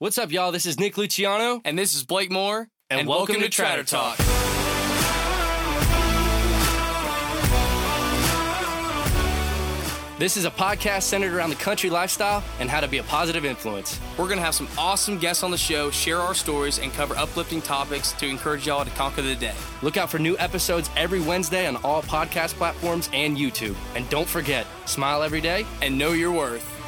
What's up, y'all? This is Nick Luciano, And this is Blake Moore. and, welcome, to Tratter Talk. This is a podcast centered around the country lifestyle and how to be a positive influence. We're going to have some awesome guests on the show, share our stories, and cover uplifting topics to encourage y'all to conquer the day. Look out for new episodes every Wednesday on all podcast platforms and YouTube. And don't forget, smile every day. And know your worth.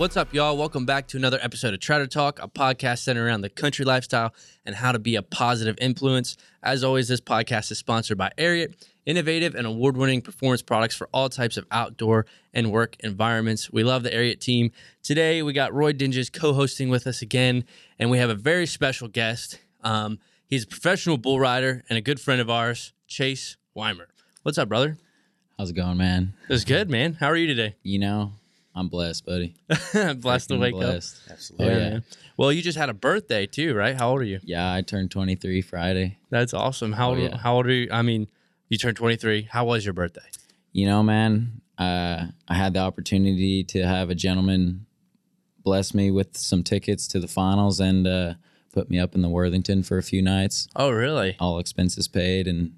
What's up, y'all? Welcome back to another episode of Tratter Talk, a podcast centered around the country lifestyle and how to be a positive influence. As always, this podcast is sponsored by Ariat, innovative and award winning performance products for all types of outdoor and work environments. We love the Ariat team. Today, we got Roy Dinges co hosting with us again, and we have a very special guest. Um, he's a professional bull rider and a good friend of ours, Chase Wimer. What's up, brother? How's it going, man? It's good, man. How are you today? You know, I'm blessed, buddy. Blessed to Freaking wake up. blessed. Oh, Oh, yeah. man. Well, you just had a birthday too, right? How old are you? Yeah, I turned 23 Friday. That's awesome. How Oh, old, yeah. how old are you? I mean, you turned 23. How was your birthday? You know, man, uh, I had the opportunity to have a gentleman bless me with some tickets to the finals and uh, put me up in the Worthington for a few nights, Oh, really? all expenses paid. And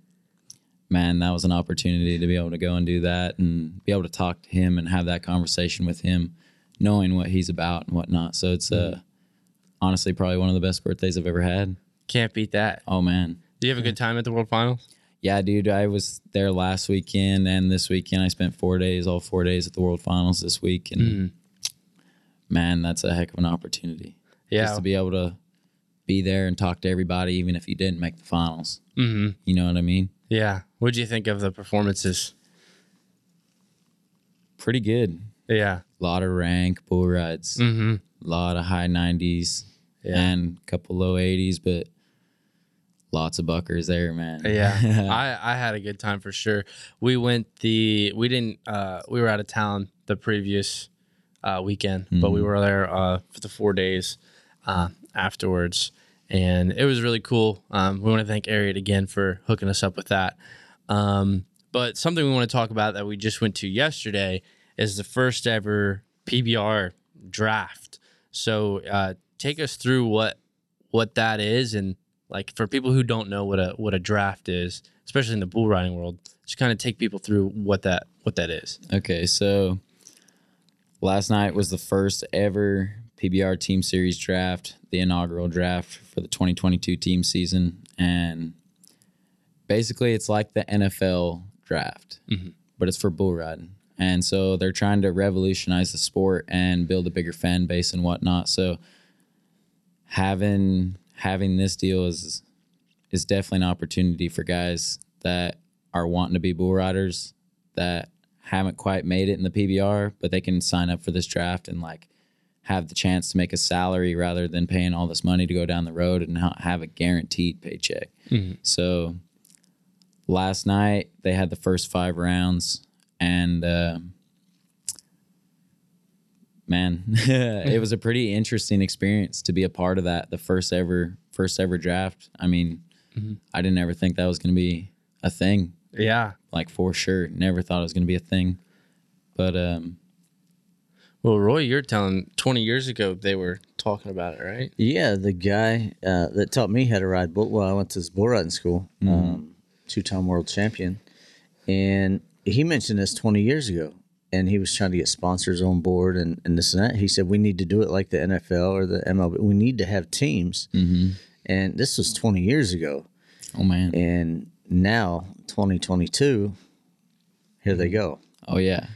man, that was an opportunity to be able to go and do that and be able to talk to him and have that conversation with him, knowing what he's about and whatnot. So it's uh, honestly probably one of the best birthdays I've ever had. Can't beat that. Oh, man. Do you have a good time at the World Finals? Yeah, dude, I was there last weekend and this weekend. I spent four days, all four days at the World Finals this week, and man, that's a heck of an opportunity. Yeah. just to be able to be there and talk to everybody, even if you didn't make the finals. hmm You know what I mean? Yeah. What'd you think of the performances? Pretty good. Yeah. A lot of rank bull rides, a hmm lot of high nineties, Yeah. and a couple low eighties, but lots of buckers there, man. Yeah. I, I had a good time for sure. We went the, we didn't, uh, we were out of town the previous uh, weekend, but we were there uh, for the four days uh, afterwards. And it was really cool. Um, we want to thank Ariat again for hooking us up with that. Um, but something we want to talk about that we just went to yesterday is the first ever PBR draft. So uh, take us through what what that is and like for people who don't know what a what a draft is, especially in the bull riding world, just kind of take people through what that what that is. Okay, so last night was the first ever PBR Team Series draft, the inaugural draft for the 2022 team season. And basically, it's like the NFL draft, mm-hmm. but it's for bull riding. And so they're trying to revolutionize the sport and build a bigger fan base and whatnot. So having having this deal is is definitely an opportunity for guys that are wanting to be bull riders that haven't quite made it in the PBR, but they can sign up for this draft and like have the chance to make a salary rather than paying all this money to go down the road and ha- have a guaranteed paycheck. Mm-hmm. So last night they had the first five rounds and uh, man, it was a pretty interesting experience to be a part of that. The first ever first ever draft. I mean, I didn't ever think that was going to be a thing Yeah. like for sure. Never thought it was gonna be a thing. But um Well, Roy, you're telling 20 years ago they were talking about it, right? Yeah, the guy uh, that taught me how to ride bull. Well, I went to this bull riding school, um, two-time world champion, and he mentioned this 20 years ago. And he was trying to get sponsors on board and, and this and that. He said we need to do it like the NFL or the MLB. We need to have teams. And this was 20 years ago. oh man. And now 2022, here they go. Oh yeah.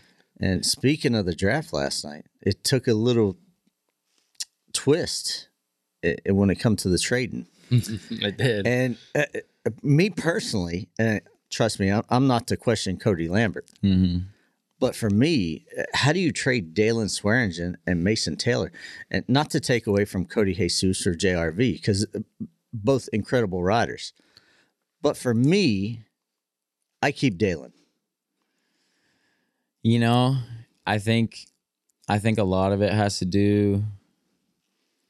And speaking of the draft last night, it took a little twist eh, when it comes to the trading. I did. And uh, me personally, and trust me, I'm, not to question Cody Lambert. But for me, uh, how do you trade Daylon Swearingen and Mason Taylor? And not to take away from Cody Jesus or JRV, because both incredible riders. But for me, I keep Daylon. You know, I think I think a lot of it has to do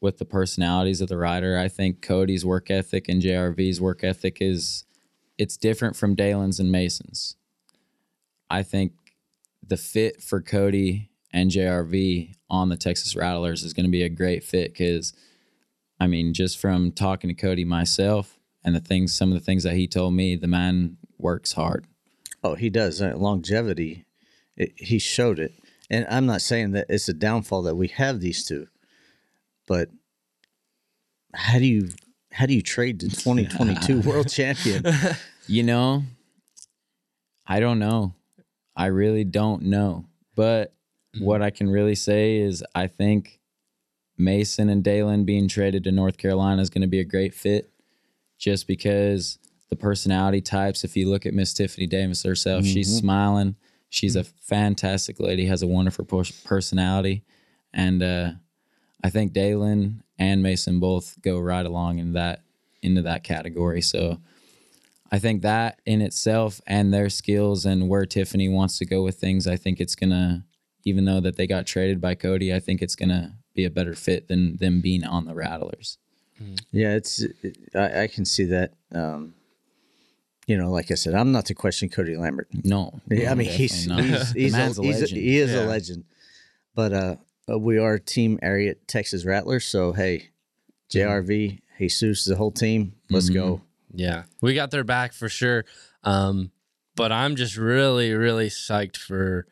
with the personalities of the rider. I think Cody's work ethic and JRV's work ethic is it's different from Daylon's and Mason's. I think the fit for Cody and JRV on the Texas Rattlers is going to be a great fit because, I mean, just from talking to Cody myself and the things, some of the things that he told me, the man works hard. Oh, he does. Uh, longevity, it, he showed it. And I'm not saying that it's a downfall that we have these two, but how do you how do you trade the 2022 world champion? You know, I don't know. I really don't know. But mm-hmm. what I can really say is I think Mason and Daylon being traded to North Carolina is going to be a great fit just because the personality types, if you look at Miss Tiffany Davis herself, she's mm-hmm. smiling. She's a mm-hmm. fantastic lady, has a wonderful personality. And uh, I think Daylon and Mason both go right along in that into that category. So I think that in itself and their skills and where Tiffany wants to go with things, I think it's gonna, even though that they got traded by Cody, I think it's gonna be a better fit than them being on the Rattlers. yeah, it's I, I can see that. Um, you know, like I said, I'm not to question Cody Lambert. No, Yeah, I mean, he's definitely he's, he's, a, a he's a- he is Yeah. a legend. But uh, uh, we are Team Ariat Texas Rattlers, so hey, JRV, Jesus, the whole team, let's go. Yeah, we got their back for sure. Um, but I'm just really, really psyched for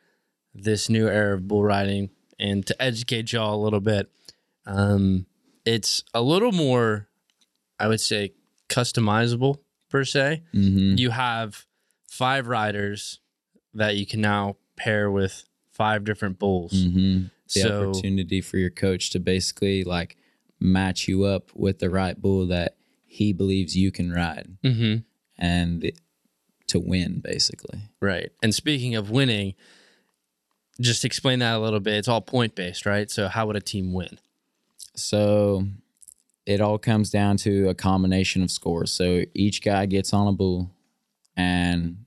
this new era of bull riding and to educate y'all a little bit. Um, it's a little more, I would say, customizable per se. Mhm. You have five riders that you can now pair with five different bulls. Mhm. The So opportunity for your coach to basically like match you up with the right bull that he believes you can ride Mhm. and to win, basically. Right. And speaking of winning, just explain that a little bit. It's all point based, right? So how would a team win? So it all comes down to a combination of scores. So each guy gets on a bull, and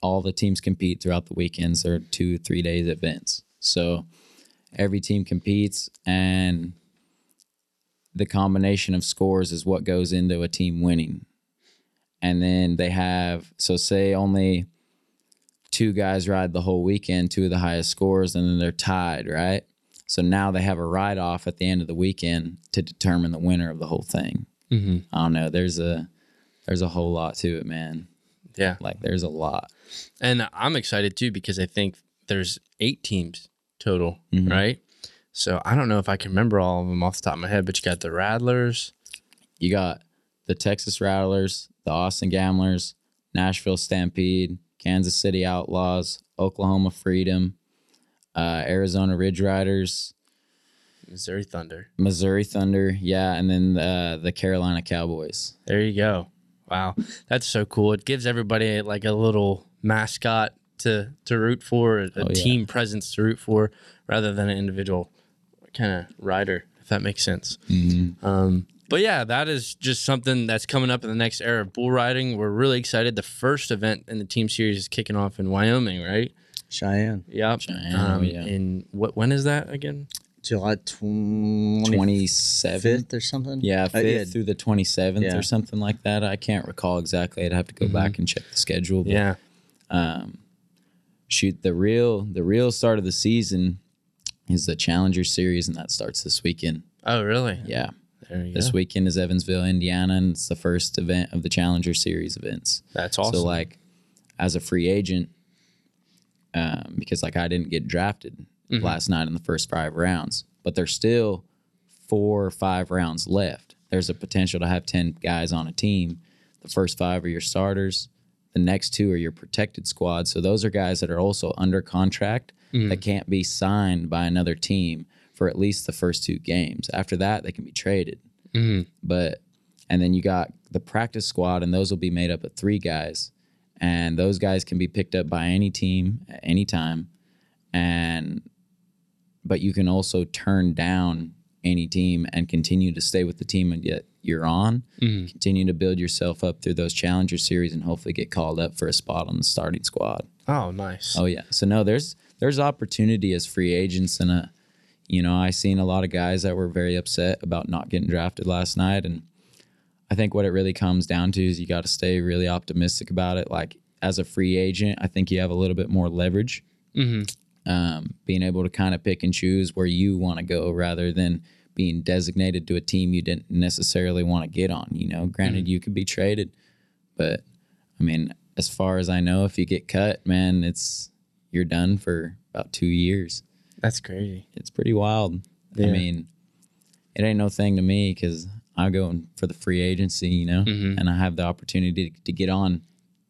all the teams compete throughout the weekends. They're two, three days events. So every team competes, and the combination of scores is what goes into a team winning. And then they have, so say only two guys ride the whole weekend, two of the highest scores, and then they're tied, right? So now they have a ride off at the end of the weekend to determine the winner of the whole thing. Mm-hmm. I don't know. There's a there's a whole lot to it, man. Yeah. Like there's a lot. And I'm excited too because I think there's eight teams total, Mhm. right? So I don't know if I can remember all of them off the top of my head, but you got the Rattlers. You got the Texas Rattlers, the Austin Gamblers, Nashville Stampede, Kansas City Outlaws, Oklahoma Freedom, uh, Arizona Ridge Riders, Missouri Thunder. Missouri Thunder, yeah, and then uh, the Carolina Cowboys. There you go. Wow. That's so cool. It gives everybody like a little mascot to to root for, a, a Oh, yeah. team presence to root for rather than an individual kind of rider, if that makes sense. Mm-hmm. Um, but yeah, that is just something that's coming up in the next era of bull riding. We're really excited. The first event in the team series is kicking off in Wyoming, right? Cheyenne, Yep. Cheyenne, Um, oh, yeah. In what? When is that again? July 27th. or something. Yeah, Uh, fifth through the twenty seventh Yeah. or something like that. I can't recall exactly. I'd have to go back and check the schedule. But, Yeah. Um, shoot, the real the real start of the season is the Challenger Series, and that starts this weekend. Oh, really? Yeah, There you this go. weekend is Evansville, Indiana, and it's the first event of the Challenger Series events. That's awesome. So, like, as a free agent, um, because like I didn't get drafted Mm-hmm. last night in the first five rounds, but there's still four or five rounds left. There's a potential to have 10 guys on a team. The first five are your starters, the next two are your protected squad. So, those are guys that are also under contract Mm-hmm. that can't be signed by another team for at least the first two games. After that, they can be traded. Mhm. But and then you got the practice squad, and those will be made up of three guys, and those guys can be picked up by any team at any time, and but you can also turn down any team and continue to stay with the team and yet you're on. Mhm. Continue to build yourself up through those challenger series and hopefully get called up for a spot on the starting squad. Oh, nice. Oh yeah. So no, there's there's opportunity as free agents and a you know, I seen a lot of guys that were very upset about not getting drafted last night and I think what it really comes down to is you got to stay really optimistic about it. Like as a free agent, I think you have a little bit more leverage. Mhm. Um, being able to kind of pick and choose where you want to go rather than being designated to a team you didn't necessarily want to get on. You know, granted, you could be traded, but I mean, as far as I know, if you get cut, man, it's you're done for about two years. That's crazy. It's pretty wild. I mean, it ain't no thing to me because I'm going for the free agency, you know, Mm-hmm. and I have the opportunity to get on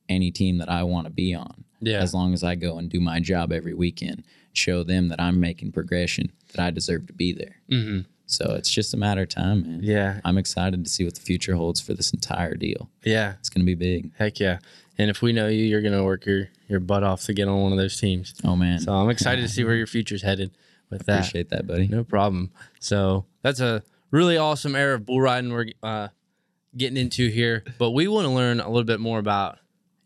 any team that I want to be on. Yeah. As long as I go and do my job every weekend, show them that I'm making progression, that I deserve to be there. Mm-hmm. So it's just a matter of time, man. Yeah. I'm excited to see what the future holds for this entire deal. Yeah. It's going to be big. Heck yeah. And if we know you, you're gonna work your your butt off to get on one of those teams. Oh, man. So I'm excited to see where your future's headed with that. Appreciate that, buddy. No problem. So that's a really awesome era of bull riding we're uh, getting into here. But we want to learn a little bit more about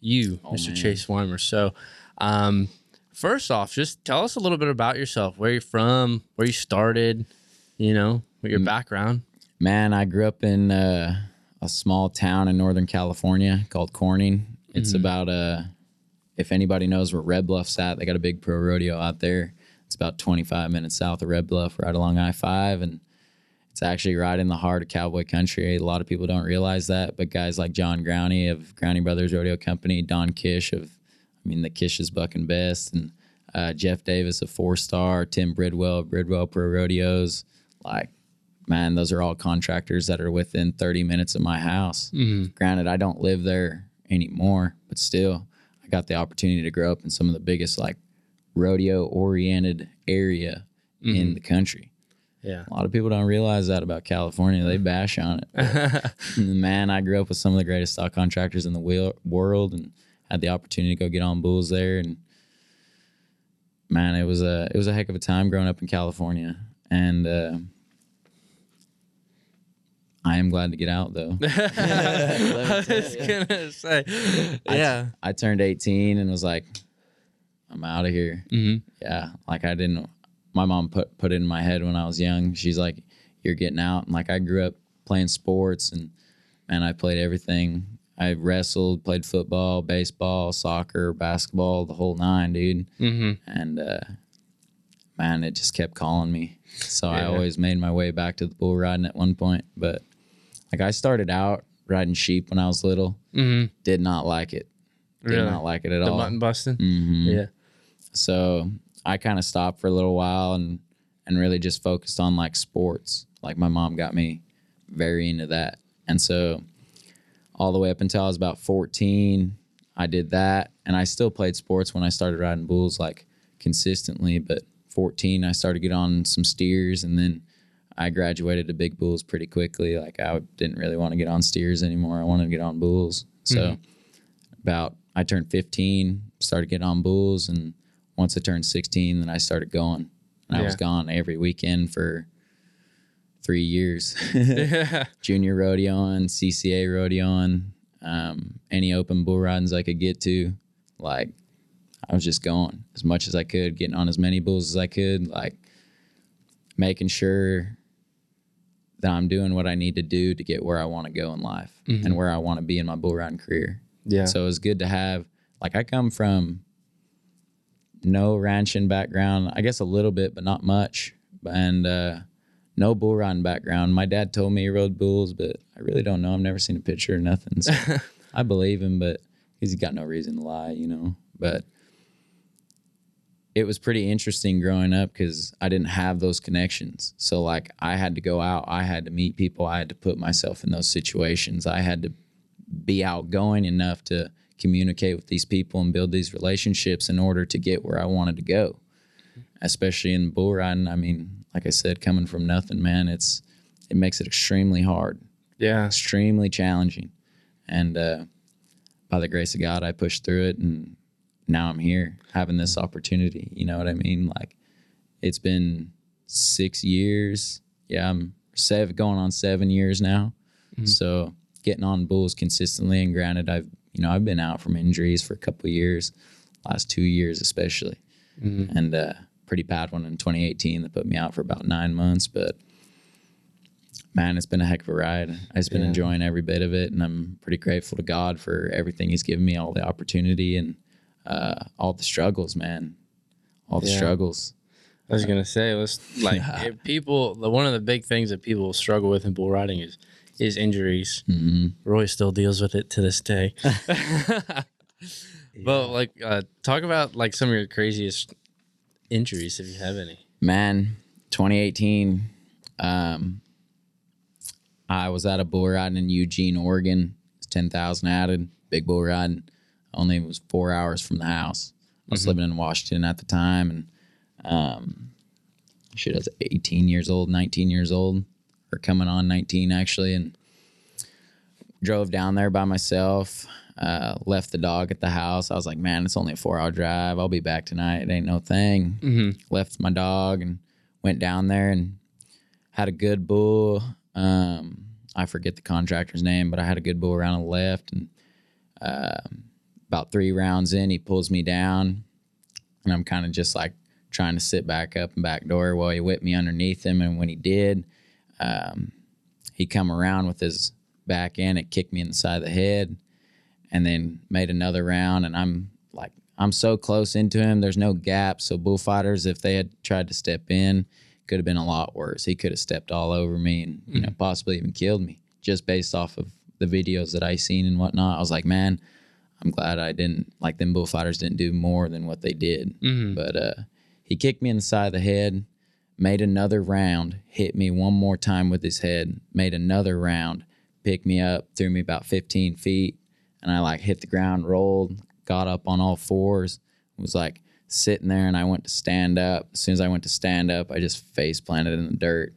you, Mr. man. Chase Wimer. So, um, first off, just tell us a little bit about yourself, where you're from, where you started, you know, what your background. Man, I grew up in uh, a small town in Northern California called Corning. It's about a, if anybody knows where Red Bluff's at, they got a big pro rodeo out there. It's about 25 minutes south of Red Bluff, right along I 5. And it's actually right in the heart of cowboy country. A lot of people don't realize that, but guys like John Growney of Growney Brothers Rodeo Company, Don Kish of, I mean, the Kish is bucking best, and uh, Jeff Davis of Four Star, Tim Bridwell of Bridwell Pro Rodeos. Like, man, those are all contractors that are within 30 minutes of my house. Granted, I don't live there anymore, but still, I got the opportunity to grow up in some of the biggest, like, rodeo oriented area in the country. Yeah. A lot of people don't realize that about California. They bash on it. Man, I grew up with some of the greatest stock contractors in the wheel- world and had the opportunity to go get on bulls there. And man, it was a it was a heck of a time growing up in California. And uh, I am glad to get out though. I was gonna say, yeah. I turned 18 and was like, I'm out of here. Mhm. Yeah. Like I didn't, my mom put, put it in my head when I was young. She's like, you're getting out. And like I grew up playing sports and man, I played everything. I wrestled, played football, baseball, soccer, basketball, the whole nine, dude. Mm-hmm. And uh, man, it just kept calling me. So I always made my way back to the bull riding at one point. But like I started out riding sheep when I was little. Mm-hmm. Did not like it. Did Really? not like it at The all. The mutton busting. hmm Yeah. So I kind of stopped for a little while and and really just focused on like sports. Like my mom got me very into that, and so all the way up until I was about fourteen, I did that, and I still played sports when I started riding bulls like consistently. But fourteen, I started to get on some steers, and then I graduated to big bulls pretty quickly. Like I didn't really want to get on steers anymore. I wanted to get on bulls. So mm-hmm. about I turned 15, started getting on bulls, and once I turned 16, then I started going. And I was gone every weekend for three years. Yeah. Junior rodeoing, CCA rodeoing, um, any open bull ridings I could get to. Like I was just going as much as I could, getting on as many bulls as I could, like making sure that I'm doing what I need to do to get where I want to go in life and where I want to be in my bull riding career. Yeah. So it was good to have. Like I come from no ranching background. I guess a little bit, but not much. And uh, no bull riding background. My dad told me he rode bulls, but I really don't know. I've never seen a picture or nothing. So I believe him, but he's got no reason to lie, you know. But it was pretty interesting growing up because I didn't have those connections. So like I had to go out, I had to meet people, I had to put myself in those situations. I had to be outgoing enough to communicate with these people and build these relationships in order to get where I wanted to go. Especially in bull riding, I mean, like I said, coming from nothing, man, it's it makes it extremely hard, yeah. extremely challenging. And uh, by the grace of God, I pushed through it, and now I'm here having this opportunity. You know what I mean? Like it's been six years. Yeah, I'm seven, going on seven years now. So getting on bulls consistently, and granted, I've you know I've been out from injuries for a couple of years, last two years especially, and uh, pretty bad one in 2018 that put me out for about nine months. But man, it's been a heck of a ride. I've just been Yeah. enjoying every bit of it, and I'm pretty grateful to God for everything He's given me, all the opportunity and uh, all the struggles, man. all the Yeah. struggles. I was gonna say, let's like if people. The, one of the big things that people struggle with in bull riding is is injuries. hmm Roy still deals with it to this day. But like, uh, talk about like some of your craziest injuries if you have any. Man, 2018, um, I was at a bull riding in Eugene, Oregon. It's 10,000 added, big bull riding. Only was four hours from the house. I was living in Washington at the time, and um, shit, I was 18 years old, 19 years old, or coming on 19 actually, and drove down there by myself. Uh, left the dog at the house. I was like, man, it's only a four hour drive. I'll be back tonight. It ain't no thing. Left my dog and went down there and had a good bull. Um, I forget the contractor's name, but I had a good bull around the left. And um about three rounds in, he pulls me down, and I'm kind of just like trying to sit back up and back door while he whipped me underneath him. And when he did, um, he come around with his back end. It kicked me in the side of the head, and then made another round. And I'm like, I'm so close into him. There's no gap. So bullfighters, if they had tried to step in, could have been a lot worse. He could have stepped all over me and you know possibly even killed me just based off of the videos that I seen and whatnot. I was like, man, I'm glad I didn't like them bullfighters didn't do more than what they did. But uh, he kicked me in the side of the head, made another round, hit me one more time with his head, made another round, picked me up, threw me about 15 feet, and I like hit the ground, rolled, got up on all fours, was like sitting there, and I went to stand up. As soon as I went to stand up, I just face planted in the dirt.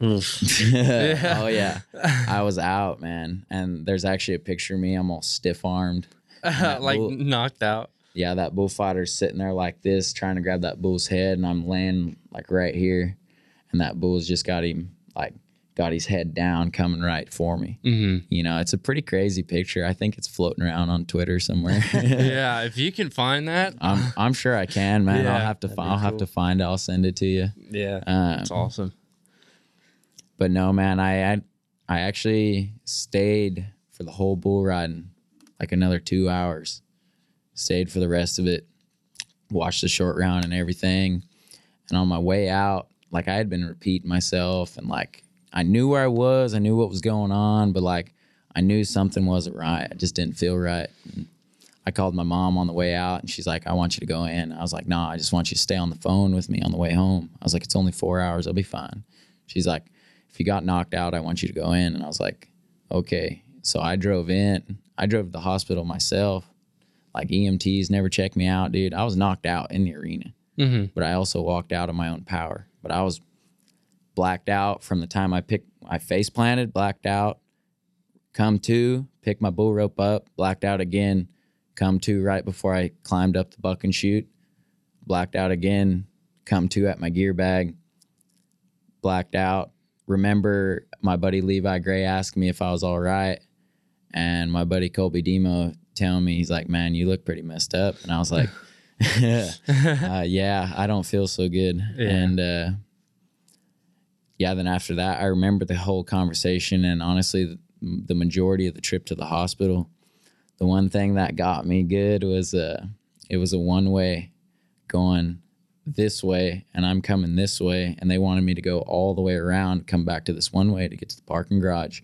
oh yeah, I was out, man. And there's actually a picture of me. I'm all stiff armed. like knocked out. Yeah, that bullfighter's sitting there like this, trying to grab that bull's head, and I'm laying like right here, and that bull's just got him like got his head down, coming right for me. Mm-hmm. You know, it's a pretty crazy picture. I think it's floating around on Twitter somewhere. yeah, if you can find that, I'm I'm sure I can, man. I'll have to that'd fi- be I'll have to find it. I'll send it to you. yeah, Um, it's awesome. but no, man, I, I I actually stayed for the whole bull riding, like another two hours. Stayed for the rest of it, watched the short round and everything. And on my way out, like I had been repeating myself and like I knew where I was, I knew what was going on, but like I knew something wasn't right. I just didn't feel right. And I called my mom on the way out and she's like, I want you to go in. I was like, nah, I just want you to stay on the phone with me on the way home. I was like, it's only four hours, I'll be fine. She's like, if you got knocked out, I want you to go in. And I was like, okay. So I drove in. I drove to the hospital myself. Like EMTs never checked me out, dude. I was knocked out in the arena, Mm-hmm. but I also walked out of my own power. But I was blacked out from the time I picked, I face planted, blacked out, come to, pick my bull rope up, blacked out again, come to right before I climbed up the bucking chute, blacked out again, come to at my gear bag, blacked out. Remember my buddy Levi Gray asked me if I was all right. And my buddy Colby Demo telling me, he's like, man, you look pretty messed up. And I was like, uh, yeah, I don't feel so good. Yeah. And uh, yeah, then after that, I remember the whole conversation. And honestly, the, the majority of the trip to the hospital, the one thing that got me good was uh, it was a one way going this way and I'm coming this way and they wanted me to go all the way around come back to this one way to get to the parking garage.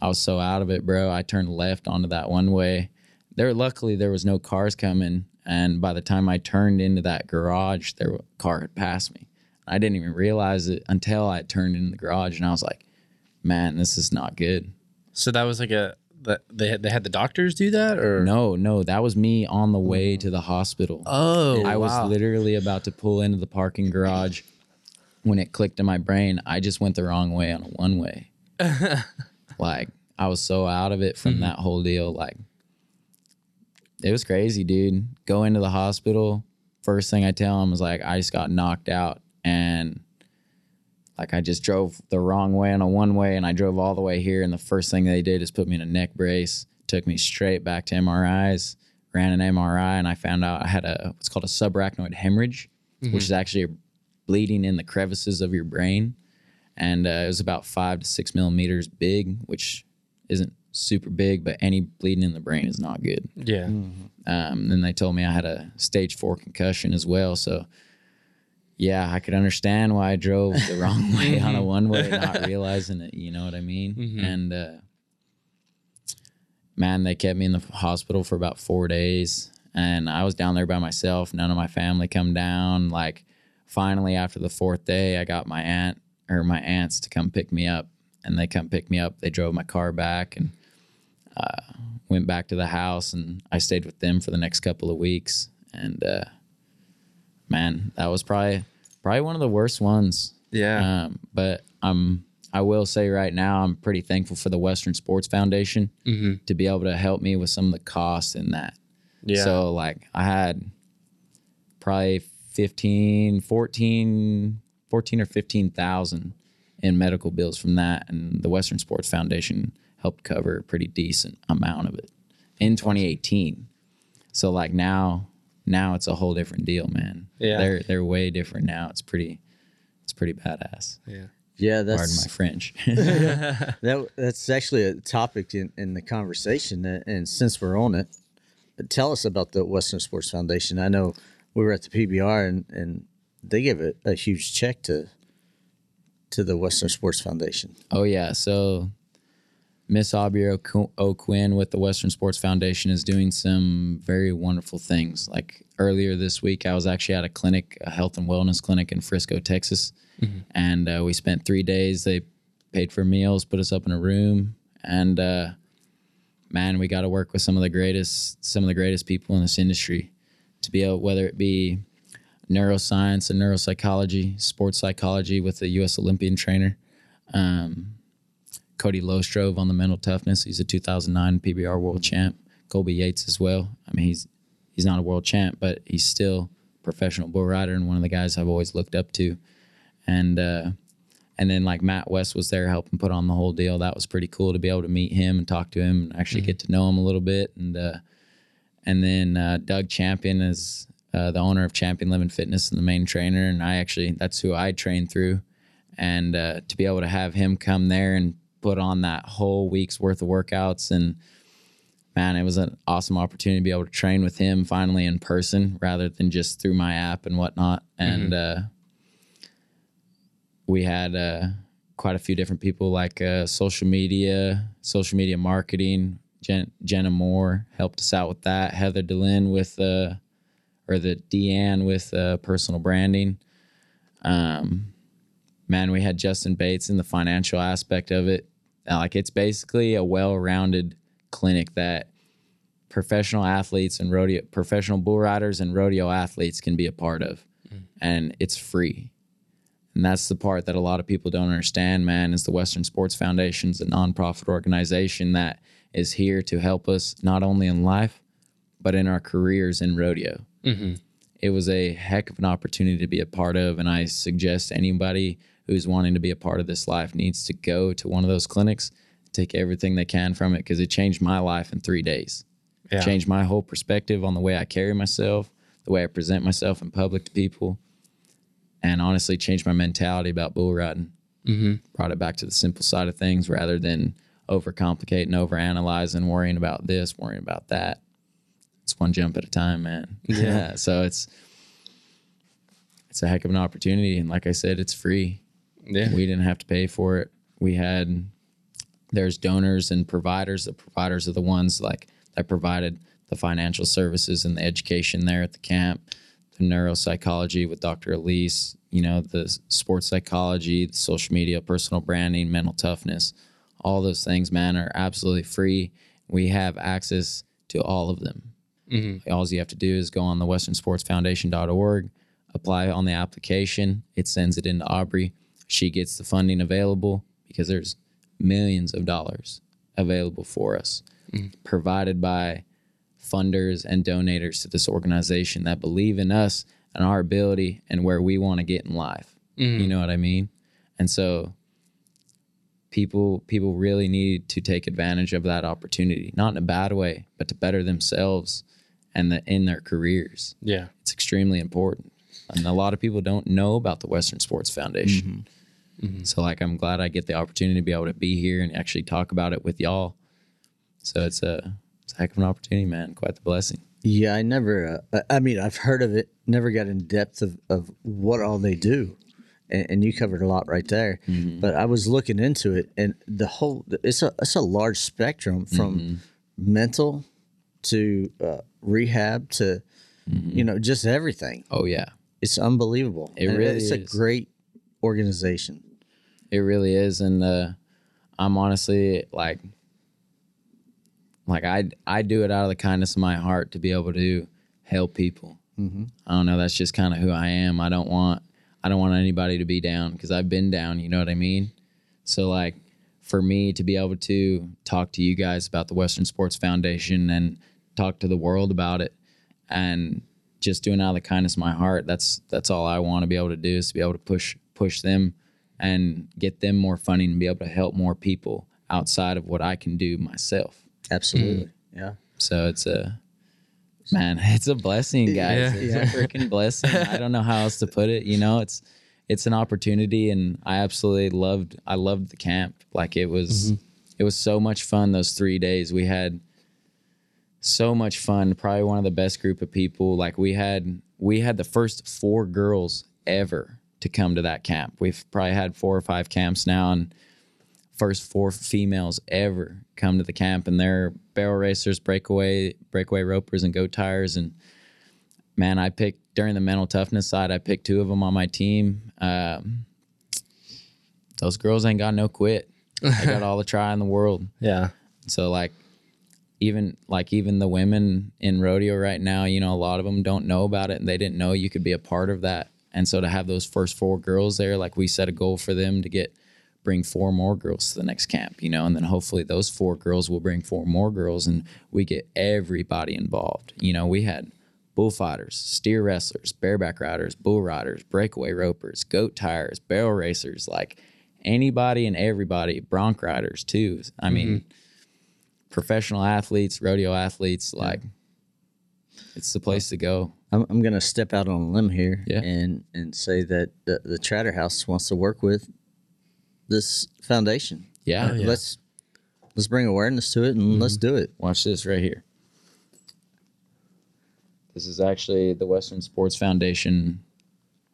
I was so out of it, bro. I turned left onto that one way. There luckily there was no cars coming and by the time I turned into that garage, their car had passed me. I didn't even realize it until I turned into the garage and I was like, "Man, this is not good." So that was like a that they had, they had the doctors do that or No, no, that was me on the way mm. to the hospital. Oh, I was wow. literally about to pull into the parking garage when it clicked in my brain. I just went the wrong way on a one way. like I was so out of it from mm-hmm. that whole deal. Like it was crazy, dude. Go into the hospital. First thing I tell him was like, I just got knocked out and like I just drove the wrong way on a one way and I drove all the way here. And the first thing they did is put me in a neck brace, took me straight back to MRIs, ran an MRI, and I found out I had a what's called a subarachnoid hemorrhage, which is actually bleeding in the crevices of your brain. And uh, it was about five to six millimeters big, which isn't super big, but any bleeding in the brain is not good. Yeah. Um, then they told me I had a stage four concussion as well. So, yeah, I could understand why I drove the wrong way on a one way, not realizing it. You know what I mean? And uh, man, they kept me in the hospital for about four days, and I was down there by myself. None of my family come down. Like, finally, after the fourth day, I got my aunt or my aunts to come pick me up, and they come pick me up. They drove my car back and went back to the house and I stayed with them for the next couple of weeks. And uh, man, that was probably probably one of the worst ones. Yeah. Um, but I'm I will say right now I'm pretty thankful for the Western Sports Foundation to be able to help me with some of the costs in that. Yeah. So like I had probably 15, 14, 14 or 15,000 in medical bills from that. And the Western Sports Foundation helped cover a pretty decent amount of it in 2018. So like now, now it's a whole different deal, man. Yeah. They're, they're way different now. It's pretty, it's pretty badass. yeah. Yeah, Pardon that's my French. that. That's actually a topic in, in the conversation, uh, and since we're on it, tell us about the Western Sports Foundation. I know we were at the PBR, and, and they gave a, a huge check to to the Western Sports Foundation. Oh yeah, so Miss Aubrey O'Qu- O'Quinn with the Western Sports Foundation is doing some very wonderful things. Like earlier this week, I was actually at a clinic, a health and wellness clinic in Frisco, Texas, and uh, we spent three days. They paid for meals, put us up in a room, and uh, man, we got to work with some of the greatest, some of the greatest people in this industry to be able, whether it be neuroscience and neuropsychology, sports psychology with the U.S. Olympian trainer. Um, Kody Lostroh on the mental toughness. He's a 2009 PBR world champ. Colby Yates as well. I mean, he's he's not a world champ, but he's still a professional bull rider and one of the guys I've always looked up to. And uh, and then like Matt West was there helping put on the whole deal. That was pretty cool to be able to meet him and talk to him and actually get to know him a little bit. And uh, and then uh, Doug Champion is uh, the owner of Champion Living Fitness and the main trainer. And I actually that's who I trained through. And uh, to be able to have him come there and put on that whole week's worth of workouts and man, it was an awesome opportunity to be able to train with him finally in person rather than just through my app and whatnot. And uh, we had uh, quite a few different people like uh, social media, social media marketing. Jen, Jenna Moore helped us out with that. Heather Delin with, uh, or the Deanne with uh, personal branding. Um, man, we had Justin Bates in the financial aspect of it. Uh, Like it's basically a well-rounded clinic that professional athletes and rodeo professional bull riders and rodeo athletes can be a part of. And it's free. And that's the part that a lot of people don't understand man is the western sports foundation is a nonprofit organization that is here to help us not only in life but in our careers in rodeo. It was a heck of an opportunity to be a part of and i suggest anybody who's wanting to be a part of this life needs to go to one of those clinics take everything they can from it because it changed my life in three days. Yeah. changed my whole perspective on the way i carry myself the way i present myself in public to people and honestly changed my mentality about bull riding. Mm-hmm. brought it back to the simple side of things rather than overcomplicating overanalyzing worrying about this worrying about that. It's one jump at a time man. Yeah. So it's it's a heck of an opportunity and like i said it's free Yeah. we didn't have to pay for it. We had there's donors and providers. The providers are the ones like that provided the financial services and the education there at the camp the neuropsychology with dr elise you know the sports psychology the social media personal branding mental toughness. All those things man are absolutely free. We have access to all of them. Mm-hmm. All you have to do is go on the westernsportsfoundation.org apply on the application. It sends it into aubrey she gets the funding available because there's millions of dollars available for us mm. provided by funders and donators to this organization that believe in us and our ability and where we want to get in life. Mm. You know what i mean? And so people people really need to take advantage of that opportunity not in a bad way but to better themselves and the, in their careers. Yeah. it's extremely important. And a lot of people don't know about the western sports foundation mm-hmm. So like i'm glad i get the opportunity to be able to be here and actually talk about it with y'all So it's a it's a heck of an opportunity, man. Quite the blessing. Yeah, I never. Uh, I mean, I've heard of it. Never got in depth of, of what all they do, and, and you covered a lot right there. But I was looking into it, and the whole it's a it's a large spectrum from mental to uh, rehab to you know just everything. Oh yeah, It's unbelievable. It And really it's a great organization. it really is, and uh, I'm honestly like, like I I do it out of the kindness of my heart to be able to help people. Mm-hmm. I don't know. That's just kind of who I am. I don't want I don't want anybody to be down because I've been down. You know what I mean? So like for me to be able to talk to you guys about the Western Sports Foundation and talk to the world about it and just doing out of the kindness of my heart that's that's all I want to be able to do is to be able to push push them and get them more funding and be able to help more people outside of what I can do myself. Absolutely. Mm. Yeah. So it's a man, it's a blessing, guys. Yeah. It's a freaking blessing. I don't know how else to put it. You know, it's it's an opportunity, and I absolutely loved. I loved the camp. Like it was, it was so much fun. Those three days we had so much fun. Probably one of the best group of people. Like we had, we had the first four girls ever to come to that camp. We've probably had four or five camps now, and first four females ever come to the camp and they're barrel racers breakaway breakaway ropers and goat tires and man i picked during the mental toughness side i picked two of them on my team um, those girls ain't got no quit they got all the try in the world Yeah. so like even like even the women in rodeo right now, you know, a lot of them don't know about it and they didn't know you could be a part of that. And so to have those first four girls there, like we set a goal for them to get bring four more girls to the next camp, you know, and then hopefully those four girls will bring four more girls and we get everybody involved. You know, we had bullfighters, steer wrestlers, bareback riders, bull riders, breakaway ropers, goat tires, barrel racers, like anybody and everybody, bronc riders too. I mean, mm-hmm. professional athletes, rodeo athletes, like it's the place to go. I'm, I'm going to step out on a limb here Yeah. and, and say that the, the Chatter House wants to work with this foundation. Yeah. Oh, yeah. Let's let's bring awareness to it and let's do it. Watch this right here. This is actually the Western Sports Foundation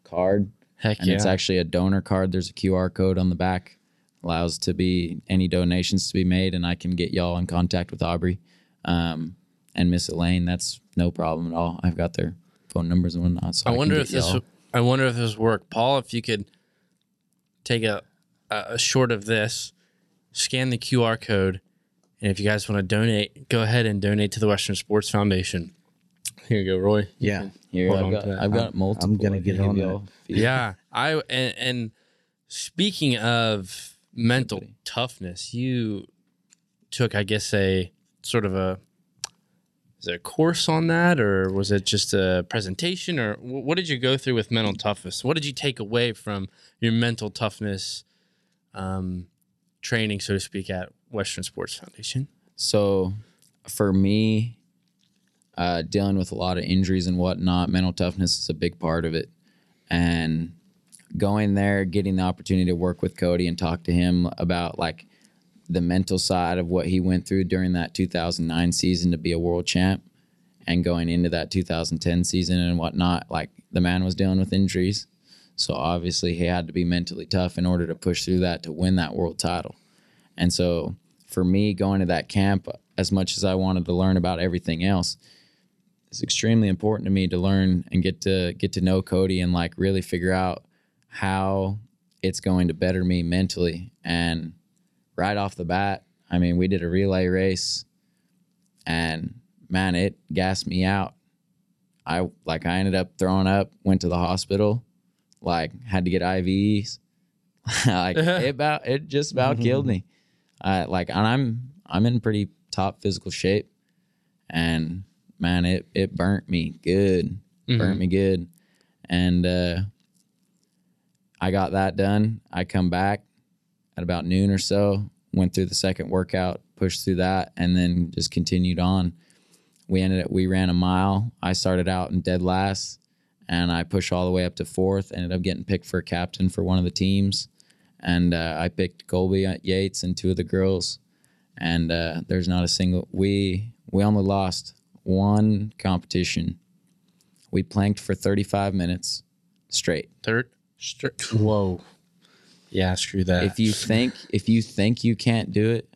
card. Heck and yeah. it's actually a donor card. There's a QR code on the back, allows to be any donations to be made, and I can get y'all in contact with Aubrey um, and Miss Elaine. That's no problem at all. I've got their phone numbers and whatnot. So I can wonder if this. y'all- I wonder if this work, Paul. If you could take a a a short of this, scan the QR code, and if you guys want to donate, go ahead and donate to the Western Sports Foundation. Here you go, Roy. Yeah. Here, I've got. I've got multiple. I'm gonna get can on give that. y'all a few. Yeah, I and, and speaking of mental Somebody. toughness, you took, I guess, a sort of a is it a course on that, or was it just a presentation, or what did you go through with mental toughness? What did you take away from your mental toughness um, training, so to speak, at Western Sports Foundation? So for me, uh, dealing with a lot of injuries and whatnot, mental toughness is a big part of it. And going there, getting the opportunity to work with Cody and talk to him about like the mental side of what he went through during that 2009 season to be a world champ and going into that 2010 season and whatnot, like the man was dealing with injuries. So obviously he had to be mentally tough in order to push through that to win that world title. And so for me, going to that camp, as much as I wanted to learn about everything else, it's extremely important to me to learn and get to get to know Cody and like really figure out how it's going to better me mentally. And right off the bat, I mean, we did a relay race and man, it gassed me out. I like I ended up throwing up, went to the hospital, like had to get IVs. like it about it just about killed me. I like and I'm I'm in pretty top physical shape and man it it burnt me good. Burnt me good. And uh I got that done. I come back at about noon or so, went through the second workout, pushed through that, and then just continued on. We ended up we ran a mile. I started out in dead last and I pushed all the way up to fourth. Ended up getting picked for a captain for one of the teams. And uh, I picked Colby Yates and two of the girls. and uh, there's not a single we we only lost one competition. We planked for 35 minutes straight. Third. Stri- Whoa. Yeah, screw that. if you think if you think you can't do it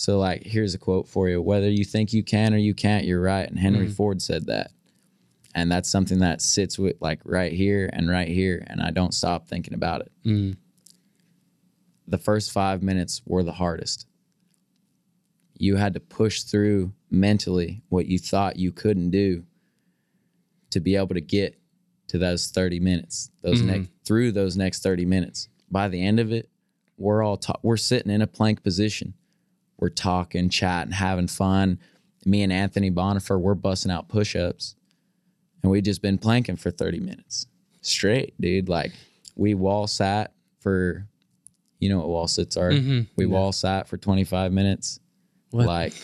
so like here's a quote for you. Whether you think you can or you can't you're right. And henry mm. ford said that. And that's something that sits with like right here and right here and i don't stop thinking about it. Mm. The first five minutes were the hardest. You had to push through mentally what you thought you couldn't do to be able to get to those 30 minutes those mm. next through those next 30 minutes by the end of it we're all ta- we're sitting in a plank position. We're talking chatting having fun. Me and anthony bonifer we're busting out push-ups. And we just been planking for 30 minutes. Straight dude. Like we wall sat for you know what wall sits are? Mm-hmm. We wall sat for 25 minutes. Like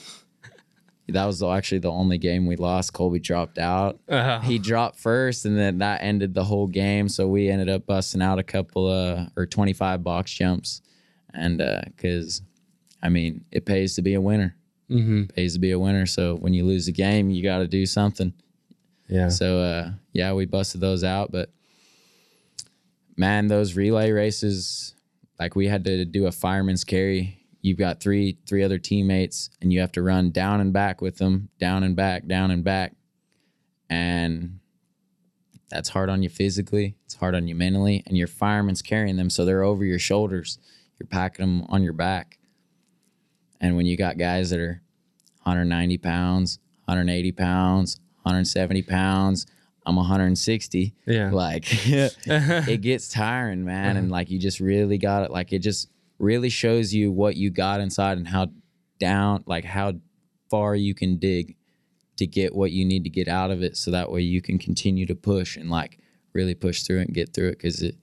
that was actually the only game we lost. Colby dropped out. Uh, he dropped first and then that ended the whole game. So we ended up busting out a couple of or 25 box jumps. And uh because i mean it pays to be a winner. Mm-hmm. pays to be a winner. So when you lose a game you got to do something. Yeah. so uh yeah we busted those out. But man those relay races like we had to do a fireman's carry you've got three three other teammates and you have to run down and back with them down and back down and back. And that's hard on you physically it's hard on you mentally and your fireman's carrying them so they're over your shoulders. You're packing them on your back. And when you got guys that are 190 pounds 180 pounds 170 pounds i'm 160 Yeah. like it gets tiring man uh-huh. and like you just really got it like it just really shows you what you got inside and how down like how far you can dig to get what you need to get out of it so that way you can continue to push and like really push through it and get through it because it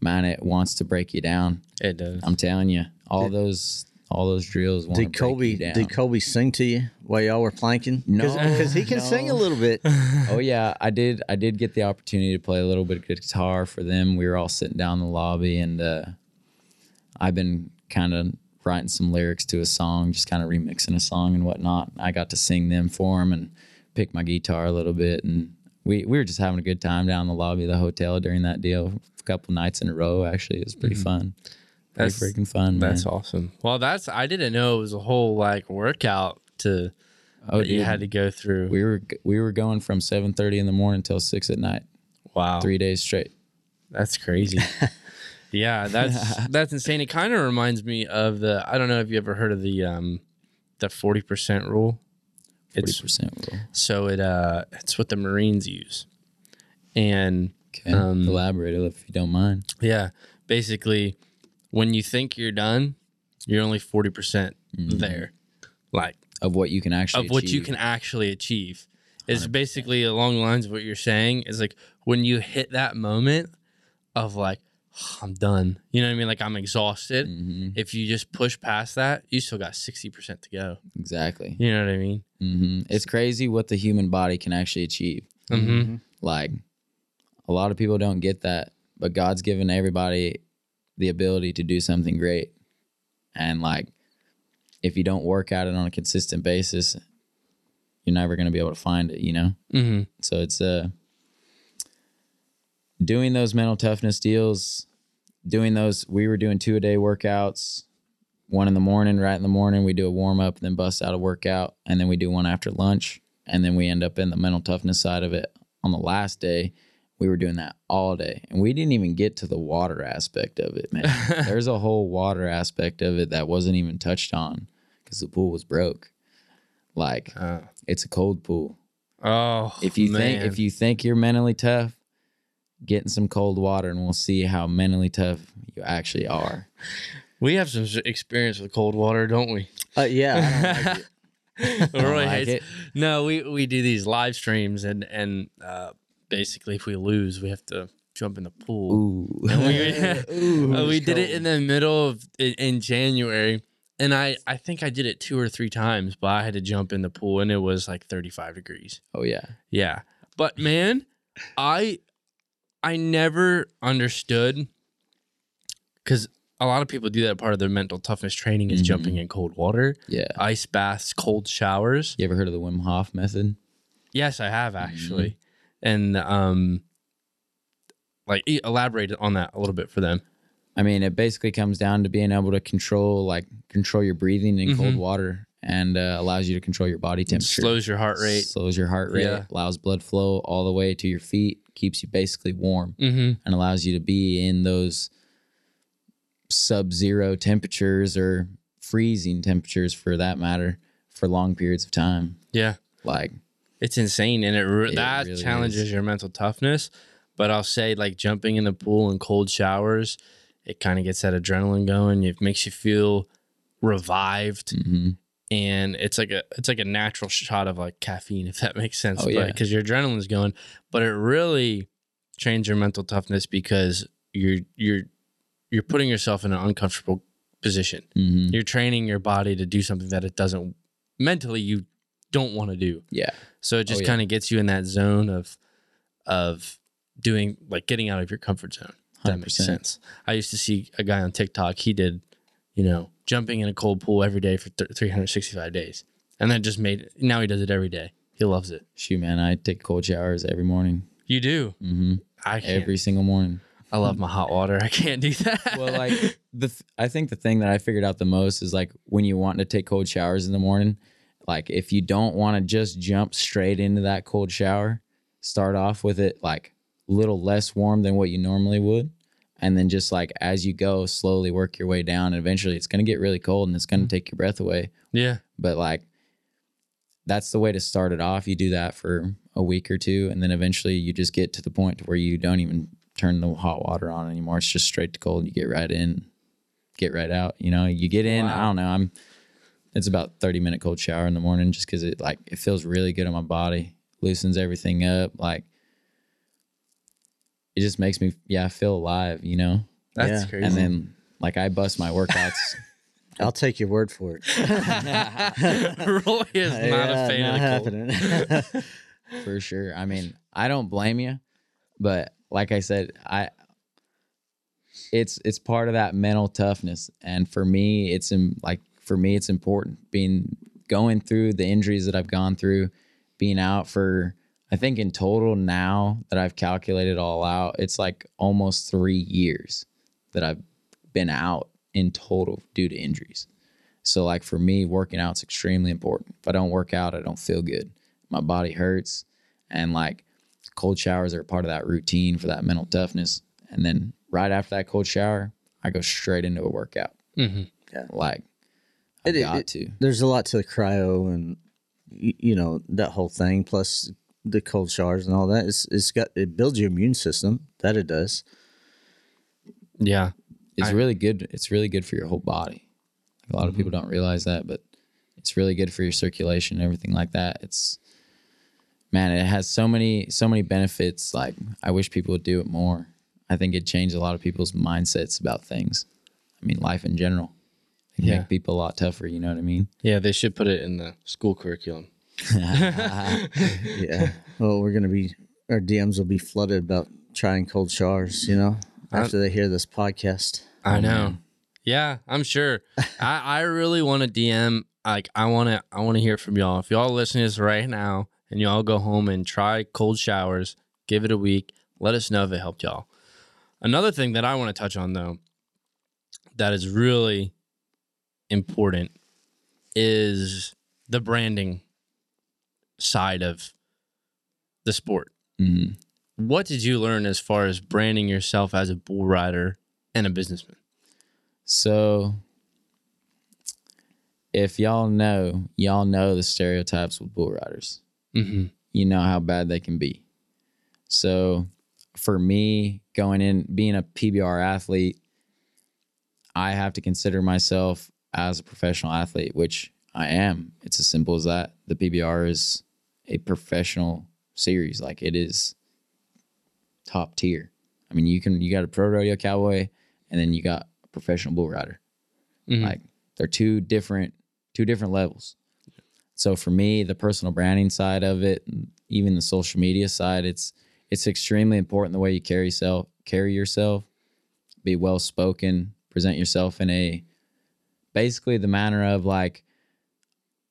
man it wants to break you down It does. i'm telling you all those all those drills Did to break Kobe you down. did Kobe sing to you while y'all were planking? No, because he can sing a little bit. oh yeah, I did. I did get the opportunity to play a little bit of guitar for them. We were all sitting down in the lobby, and uh, I've been kind of writing some lyrics to a song, just kind of remixing a song and whatnot. I got to sing them for him and pick my guitar a little bit, and we we were just having a good time down in the lobby of the hotel during that deal. A couple nights in a row, actually, it was pretty mm-hmm. fun. Pretty That's- freaking fun, man. That's awesome. Well, that's I didn't know it was a whole like workout to oh, you had to go through. we were we were going from seven thirty in the morning till six at night, wow, three days straight. that's crazy. yeah, that's that's insane. It kind of reminds me of the I don't know if you ever heard of the um the forty percent rule. Forty It's percent rule. so it uh it's what the Marines use, and Okay, Um, elaborate if you don't mind. Yeah. Basically, when you think you're done, you're only 40% there. Like Of what you can actually of what you achieve. can actually achieve. It's basically along the lines of what you're saying. Is like when you hit that moment of like, I'm done. You know what I mean? Like I'm exhausted. Mhm, If you just push past that, you still got 60% to go. Exactly. You know what I mean? hmm It's crazy what the human body can actually achieve. Mm-hmm. Like a lot of people don't get that, but God's given everybody the ability to do something great. And like if you don't work at it on a consistent basis, you're never going to be able to find it, you know? Mm-hmm. So it's uh doing those mental toughness deals, doing those we were doing two a day workouts, one in the morning, right in the morning, we do a warm up, then bust out a workout, and then we do one after lunch, and then we end up in the mental toughness side of it on the last day. We were doing that all day. And we didn't even get to the water aspect of it, man. There's a whole water aspect of it that wasn't even touched on because the pool was broke. Like Uh, it's a cold pool oh, if you think if you think you're mentally tough, get in some cold water and we'll see how mentally tough you actually are. we have some experience with cold water, don't we? Uh, yeah, I don't like it. Roy like hates- it? No, we we do these live streams and and uh, basically if we lose, we have to jump in the pool. Ooh. And we uh, we did it in the middle of in, in January, and I I think I did it two or three times, but I had to jump in the pool and it was like 35 degrees. oh yeah. Yeah, but man, I I never understood because a lot of people do that. Part of their mental toughness training is mm-hmm. jumping in cold water, Yeah. ice baths, cold showers. You ever heard of the Wim Hof method? Yes, I have mm-hmm. actually, and um, like e- elaborate on that a little bit for them. I mean, it basically comes down to being able to control, like, control your breathing in cold mm-hmm. water, and uh, allows you to control your body temperature. Slows your heart rate. slows your heart rate, Yeah. allows blood flow all the way to your feet, keeps you basically warm, Mm-hmm. and allows you to be in those sub-zero temperatures or freezing temperatures, for that matter, for long periods of time. Yeah, Like, it's insane, and it, re- It that really challenges is. your mental toughness. But I'll say, like jumping in the pool and cold showers, it kind of gets that adrenaline going. It makes you feel revived, mhm. And it's like a it's like a natural shot of like caffeine, if that makes sense. Oh, yeah. because your adrenaline's going, but it really trains your mental toughness because you're you're you're putting yourself in an uncomfortable position. Mhm. You're training your body to do something that it doesn't mentally you don't want to do. yeah, So it just Oh, yeah. kind of gets you in that zone of of doing like getting out of your comfort zone. That makes 100%. sense. I used to see a guy on TikTok. He did, you know, jumping in a cold pool every day for th- 365 days, and then just made. Now he does it every day. He loves it. shoot, man, I take cold showers every morning, You do. Mm-hmm. I can't. every single morning. I love my hot water. I can't do that. well like the th- i think the thing that i figured out the most is like when you want to take cold showers in the morning like if you don't want to just jump straight into that cold shower start off with it like a little less warm than what you normally would and then just like as you go slowly work your way down and eventually it's going to get really cold and it's going to mm-hmm. take your breath away. Yeah. but like that's the way to start it off. You do that for a week or two and then eventually you just get to the point where you don't even turn the hot water on anymore. It's just straight to cold. You get right in get right out you know? You get in i don't know i'm it's about 30 minute cold shower in the morning just because it like it feels really good on my body. Loosens everything up like it just makes me yeah feel alive you know That's Yeah. crazy. and then like i bust my workouts I'll take your word for it. Roy is not Yeah, a fan not of the cold. happening. for sure. I mean, I don't blame you, but like I said, I it's it's part of that mental toughness, and for me, it's in, like for me, it's important being going through the injuries that I've gone through, being out for I think in total now that I've calculated all out, it's like almost three years that I've been out in total due to injuries. So like for me, working out's extremely important. If I don't work out, I don't feel good. My body hurts, and like cold showers are part of that routine for that mental toughness. And then right after that cold shower, I go straight into a workout. Mhm. Yeah. Like I It- it- got it- to. There's a lot to the cryo and you know that whole thing. Plus the cold showers and all that. It's it's got it builds your immune system. That it does. Yeah. It's I- really good. It's really good for your whole body. A lot of people mm-hmm. don't realize that, but it's really good for your circulation and everything like that. It's man, it has so many so many benefits. Like I wish people would do it more. I think it changed a lot of people's mindsets about things. I mean, life in general. It Yeah. make people a lot tougher. You know what I mean? Yeah, they should put it in the school curriculum. Yeah. well, we're gonna be our DMs will be flooded about trying cold showers. You know, after they hear this podcast. I oh, know. Yeah, I'm sure. I, I really want to DM. Like, I want to. I want to hear from y'all. If y'all listening to this right now, and y'all go home and try cold showers, give it a week. Let us know if it helped y'all. Another thing that I want to touch on, though, that is really important, is the branding side of the sport. Mhm. What did you learn as far as branding yourself as a bull rider and a businessman? So, if y'all know, y'all know the stereotypes with bull riders. Mm-hmm. You know how bad they can be. So, for me, going in, being a PBR athlete, I have to consider myself as a professional athlete, which I am. It's as simple as that. The PBR is a professional series, like it is top tier. I mean, you can you got a pro rodeo cowboy, and then you got a professional bull rider. Mhm. Like they're two different two different levels. So for me, the personal branding side of it, even the social media side, it's it's extremely important the way you carry yourself, carry yourself, be well spoken, present yourself in a basically the manner of like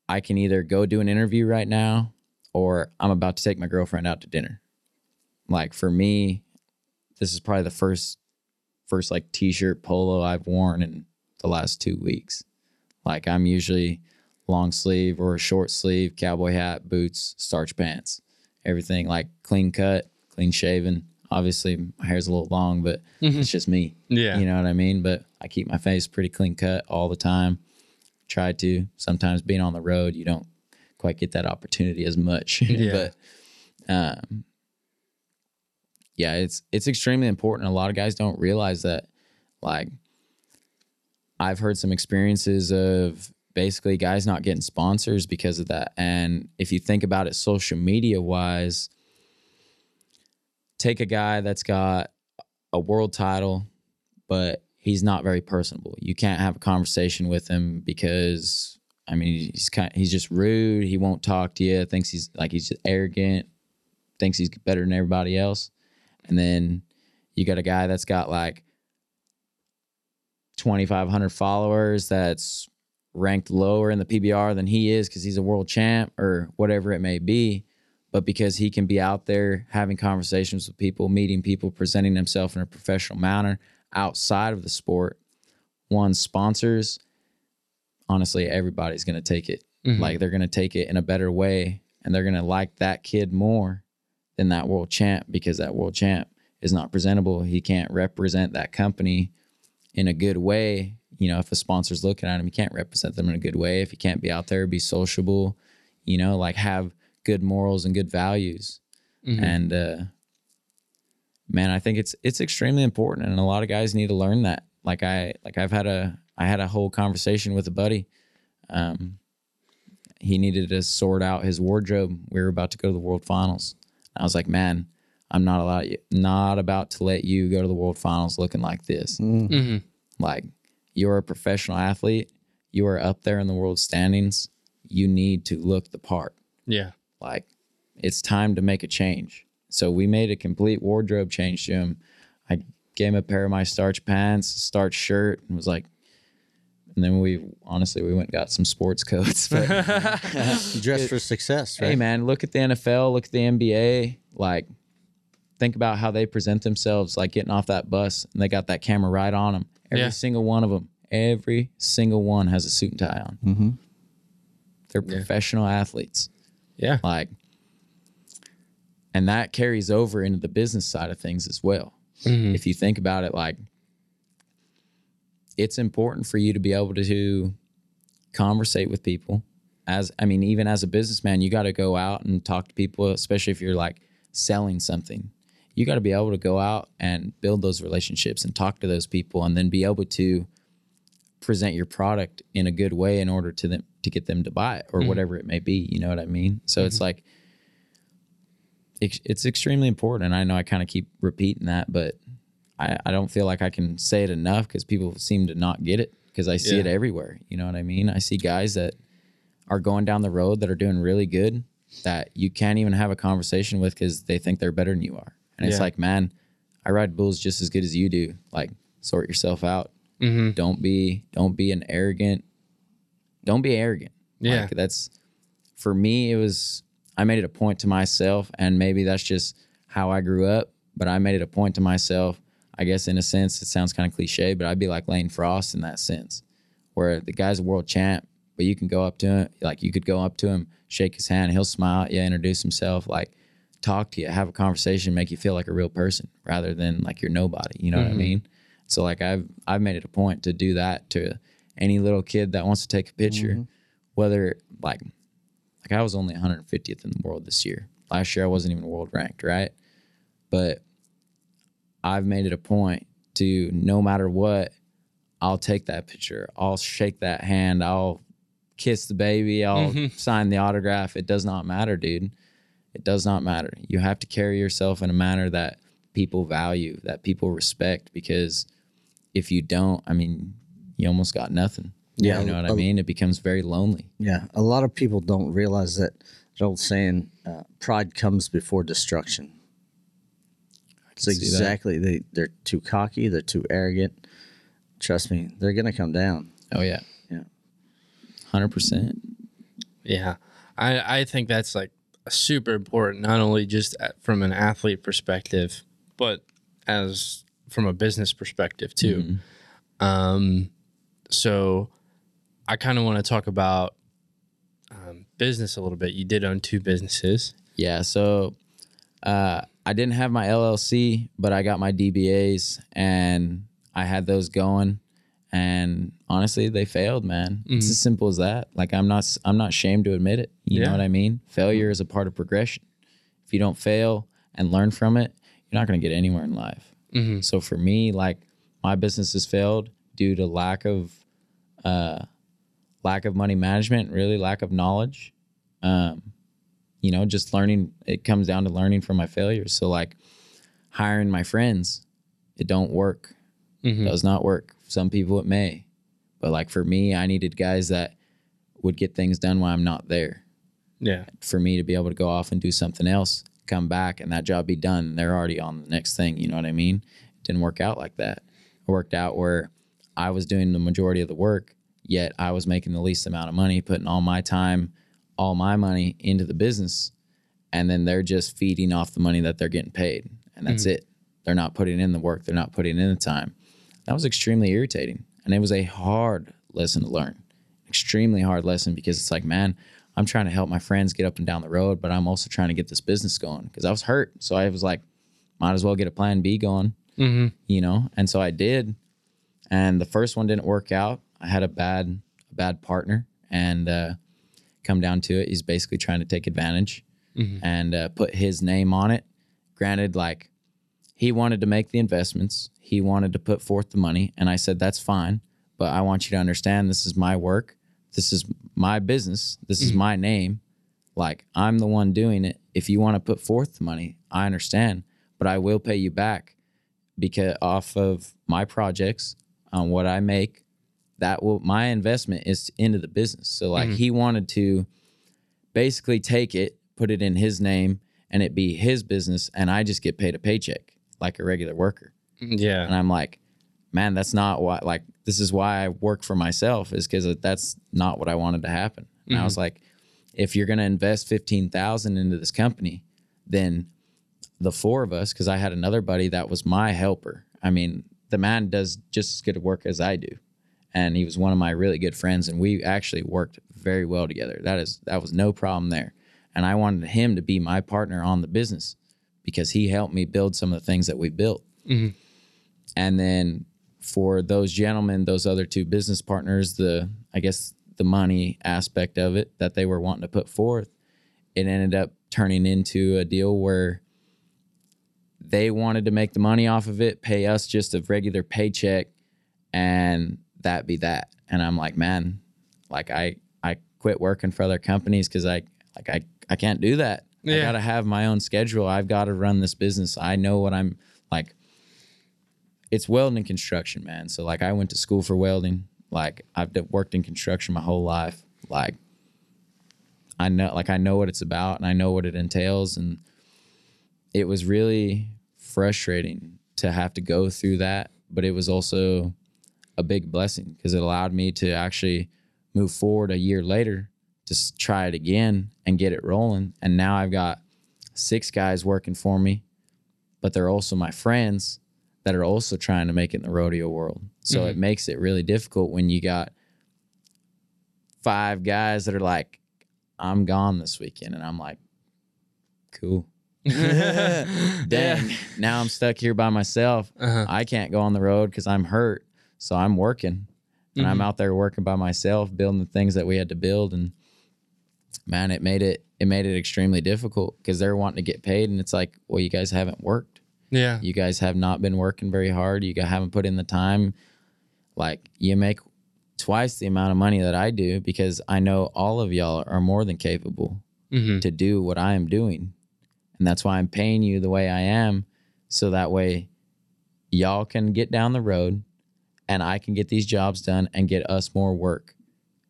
I can either go do an interview right now or I'm about to take my girlfriend out to dinner. Like for me, this is probably the first first like t-shirt polo I've worn in the last 2 weeks. Like I'm usually long sleeve or a short sleeve, cowboy hat, boots, starch pants, everything like clean cut, clean shaven. Obviously, my hair's a little long, but mm-hmm. it's just me. Yeah. You know what I mean? But I keep my face pretty clean cut all the time. Try to. Sometimes being on the road, you don't quite get that opportunity as much. Yeah. but um yeah, it's it's extremely important. A lot of guys don't realize that like I've heard some experiences of basically guys not getting sponsors because of that. And if you think about it social media wise, take a guy that's got a world title, but he's not very personable. You can't have a conversation with him because I mean he's kind he's just rude. He won't talk to you. Thinks he's like he's just arrogant. Thinks he's better than everybody else. And then you got a guy that's got like 2,500 followers that's ranked lower in the PBR than he is because he's a world champ or whatever it may be. But because he can be out there having conversations with people, meeting people, presenting himself in a professional manner outside of the sport, one sponsors, honestly, everybody's going to take it. Like they're going to take it in a better way and they're going to like that kid more than that world champ because that world champ is not presentable. He can't represent that company in a good way. You know, if a sponsor's looking at him, he can't represent them in a good way. If he can't be out there, be sociable, you know, like have good morals and good values. And uh man, I think it's it's extremely important and a lot of guys need to learn that. Like I like I've had a I had a whole conversation with a buddy. Um mm-hmm. he needed to sort out his wardrobe. We were about to go to the world finals. I was like, man, I'm not allowed, not about to let you go to the world finals looking like this. Mm-hmm. Mm-hmm. Like, you're a professional athlete. You are up there in the world standings. You need to look the part. Yeah. Like, it's time to make a change. So we made a complete wardrobe change to him. I gave him a pair of my starch pants, starch shirt, and was like, and then we honestly we went and got some sports coats. But Dress for success, right? hey man, look at the NFL, look at the NBA. Like, think about how they present themselves, like getting off that bus and they got that camera right on them. Every Yeah. single one of them, every single one has a suit and tie on. Mm-hmm. They're professional athletes. Yeah. Like, and that carries over into the business side of things as well. If you think about it, like, it's important for you to be able to conversate with people. As I mean, even as a businessman, you got to go out and talk to people, especially if you're like selling something. You got to be able to go out and build those relationships and talk to those people, and then be able to present your product in a good way in order to them to get them to buy it or mm-hmm. whatever it may be. You know what I mean? So it's mm-hmm. like it's, it's extremely important, and I know I kind of keep repeating that, but I, I don't feel like I can say it enough because people seem to not get it because I see it everywhere. You know what I mean? I see guys that are going down the road that are doing really good that you can't even have a conversation with because they think they're better than you are. And it's like, man, I ride bulls just as good as you do. Like, sort yourself out. Mm-hmm. Don't be don't be an arrogant. Don't be arrogant. Yeah. Like, that's for me. It was I made it a point to myself, and maybe that's just how I grew up. But I made it a point to myself. I guess in a sense, it sounds kind of cliche, but I'd be like Lane Frost in that sense, where the guy's a world champ, but you can go up to him, like you could go up to him, shake his hand, he'll smile at you, introduce himself, like talk to you, have a conversation, make you feel like a real person rather than like you're nobody. You know what I mm-hmm. mean? So like I've I've made it a point to do that to any little kid that wants to take a picture, mm-hmm. whether like like I was only 150th in the world this year. Last year I wasn't even world ranked, right? But I've made it a point to no matter what, I'll take that picture. I'll shake that hand. I'll kiss the baby. I'll sign the autograph. It does not matter, dude. It does not matter. You have to carry yourself in a manner that people value, that people respect, because if you don't, I mean, you almost got nothing. Yeah, You know what a- I mean? It becomes very lonely. Yeah, a lot of people don't realize that that old saying, uh, "Pride comes before destruction." It's exactly they they're too cocky, they're too arrogant. trust me, they're gonna come down. Oh yeah. Yeah. Hundred percent. Yeah, I I think that's like super important, not only just from an athlete perspective, but as from a business perspective too. Um, so I kind of want to talk about um, business a little bit. You did own two businesses. Yeah. So uh, I didn't have my LLC, but I got my DBAs and I had those going. And honestly, they failed, man. It's as simple as that. Like I'm not, I'm not ashamed to admit it. You Yeah. know what I mean? Failure is a part of progression. If you don't fail and learn from it, you're not going to get anywhere in life. So for me, like my business has failed due to lack of, uh, lack of money management, really lack of knowledge. Um, you know, just learning. It comes down to learning from my failures. So like hiring my friends, it don't work. Mm-hmm. Does not work. Some people it may, but like for me, I needed guys that would get things done while I'm not there. Yeah, For me to be able to go off and do something else, come back, and that job be done. They're already on the next thing. You know what I mean? It didn't work out like that. It worked out where I was doing the majority of the work, yet I was making the least amount of money, putting all my time, all my money into the business, and then they're just feeding off the money that they're getting paid, and that's it. They're not putting in the work. They're not putting in the time. That was extremely irritating, and it was a hard lesson to learn. Extremely hard lesson because it's like, man, I'm trying to help my friends get up and down the road, but I'm also trying to get this business going because I was hurt. So I was like, might as well get a plan B going, you know? And so I did. And the first one didn't work out. I had a bad, a bad partner, and uh, come down to it, he's basically trying to take advantage and uh, put his name on it. Granted, like he wanted to make the investments, he wanted to put forth the money, and I said that's fine, but I want you to understand this is my work, this is my business, this is my name. Like I'm the one doing it. If you want to put forth the money, I understand, but I will pay you back because off of my projects on what I make, that will my investment is into the business. So like mm-hmm. he wanted to basically take it, put it in his name, and it be his business, and I just get paid a paycheck like a regular worker. Mm, yeah, And I'm like, man, that's not why. Like, this is why I work for myself is because that's not what I wanted to happen. And I was mm-hmm. like, if you're gonna invest fifteen thousand into this company, then the four of us, because I had another buddy that was my helper. I mean, the man does just as good work as I do, and he was one of my really good friends, and we actually worked very well together. That is that was no problem there, and I wanted him to be my partner on the business because he helped me build some of the things that we built. Mm-hmm. And then for those gentlemen, those other two business partners, the I guess the money aspect of it that they were wanting to put forth, it ended up turning into a deal where they wanted to make the money off of it, pay us just a regular paycheck, and that be that. And I'm like, man, like I I quit working for other companies because I like I I can't do that. I gotta have my own schedule. I've got to run this business. I know what I'm like. It's welding construction, man. So like I went to school for welding. Like I've worked in construction my whole life. Like I know like I know what it's about and I know what it entails and it was really frustrating to have to go through that, but it was also a big blessing because it allowed me to actually move forward a year later to try it again and get it rolling. And now I've got six guys working for me, but they're also my friends that are also trying to make it in the rodeo world. So it mm-hmm. makes it really difficult when you got five guys that are like, I'm gone this weekend. And I'm like, cool. Dang. Now I'm stuck here by myself. Uh-huh. I can't go on the road because I'm hurt. So I'm working and I'm mm-hmm. out there working by myself, building the things that we had to build. And man, it made it, it made it extremely difficult because they're wanting to get paid. And it's like, well, you guys haven't worked. yeah, You guys have not been working very hard. You guys haven't put in the time. Like you make twice the amount of money that I do because I know all of y'all are more than capable mm-hmm. to do what I am doing. And that's why I'm paying you the way I am. So that way y'all can get down the road and I can get these jobs done and get us more work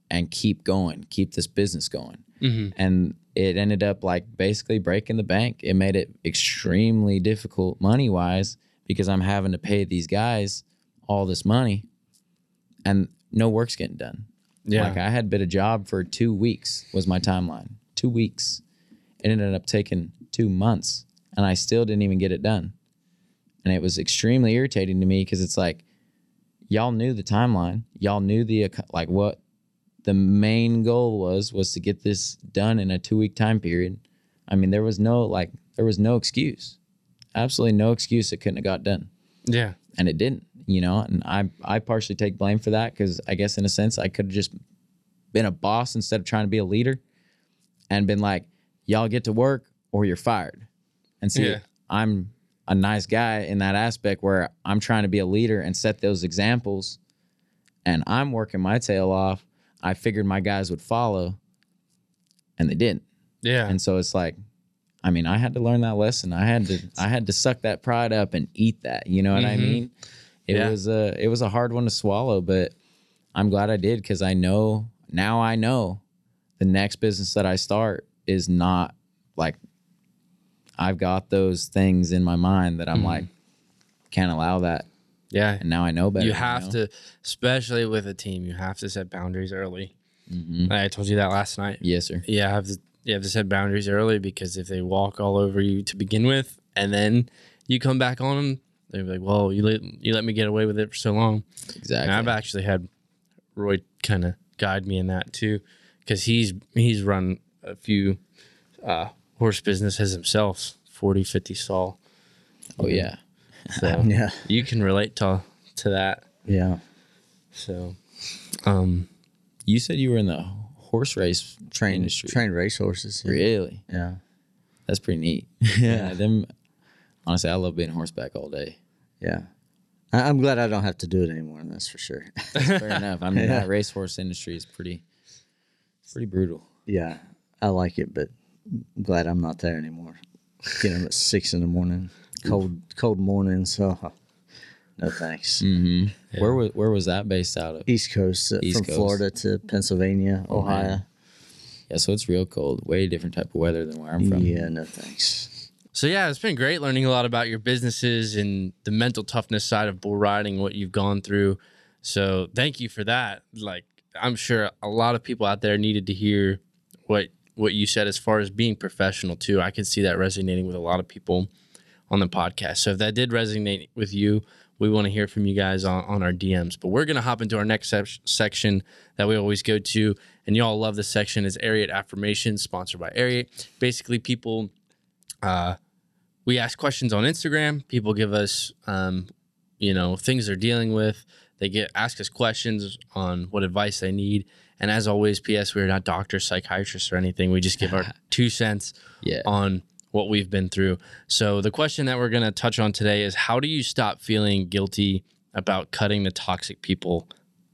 and keep going, keep this business going. Mm-hmm. And it ended up like basically breaking the bank. It made it extremely difficult money wise because I'm having to pay these guys all this money and no work's getting done. Yeah. Like I had been a job for two weeks was my timeline. Two weeks. It ended up taking two months and I still didn't even get it done. And it was extremely irritating to me because it's like, y'all knew the timeline. Y'all knew the, like what the main goal was, was to get this done in a two week time period. I mean, there was no, like, there was no excuse. Absolutely no excuse it couldn't have got done yeah. and it didn't you know and i i partially take blame for that because i guess in a sense i could have just been a boss instead of trying to be a leader and been like y'all get to work or you're fired and see Yeah. i'm a nice guy in that aspect where i'm trying to be a leader and set those examples and i'm working my tail off i figured my guys would follow and they didn't Yeah. and so it's like, I mean, I had to learn that lesson. I had to I had to suck that pride up and eat that. You know what I Mhm. mean? It Yeah. was a it was a hard one to swallow, but I'm glad I did because I know now I know the next business that I start is not like I've got those things in my mind that I'm like can't allow that, yeah. and now I know better. you have know? to, especially with a team, you have to set boundaries early. Mhm. I told you that last night. Yes, sir. Yeah, have to you have to set boundaries early because if they walk all over you to begin with, and then you come back on them, they're like, "Well, you let you let me get away with it for so long." Exactly. And I've actually had Roy kind of guide me in that too, because he's he's run a few uh, horse business has himself, 40, 50 stall. oh yeah. So Yeah. you can relate to to that. Yeah. So, um, You said you were in the horse race Train industry. train racehorses. Yeah. Really? Yeah. That's pretty neat. yeah, them. Honestly, I love being horseback all day. Yeah. I- I'm glad I don't have to do it anymore. That's for sure. That's Fair enough. I mean, Yeah. that racehorse industry is pretty, pretty brutal. yeah. I like it, but I'm glad I'm not there anymore. Get up at six in the morning, cold, cold morning. So, no thanks. Mm-hmm. Where was where was that based out of? East Coast, uh, East from Coast. Florida to Pennsylvania, Ohio. Yeah, so it's real cold. Way different type of weather than where I'm from. Yeah, no thanks. So yeah, it's been great learning a lot about your businesses and the mental toughness side of bull riding, what you've gone through. So thank you for that. Like I'm sure a lot of people out there needed to hear what what you said as far as being professional too. I can see that resonating with a lot of people on the podcast. So if that did resonate with you, we want to hear from you guys on, on our DMs. But we're gonna hop into our next sec- section that we always go to, and y'all love this section is Ariat Affirmations, sponsored by Ariat. Basically, people uh, we ask questions on Instagram. People give us, um, you know, things they're dealing with. They get ask us questions on what advice they need. And as always, P.S. We're not doctors, psychiatrists, or anything. We just give our two cents Yeah. on what we've been through. So the question that we're going to touch on today is how do you stop feeling guilty about cutting the toxic people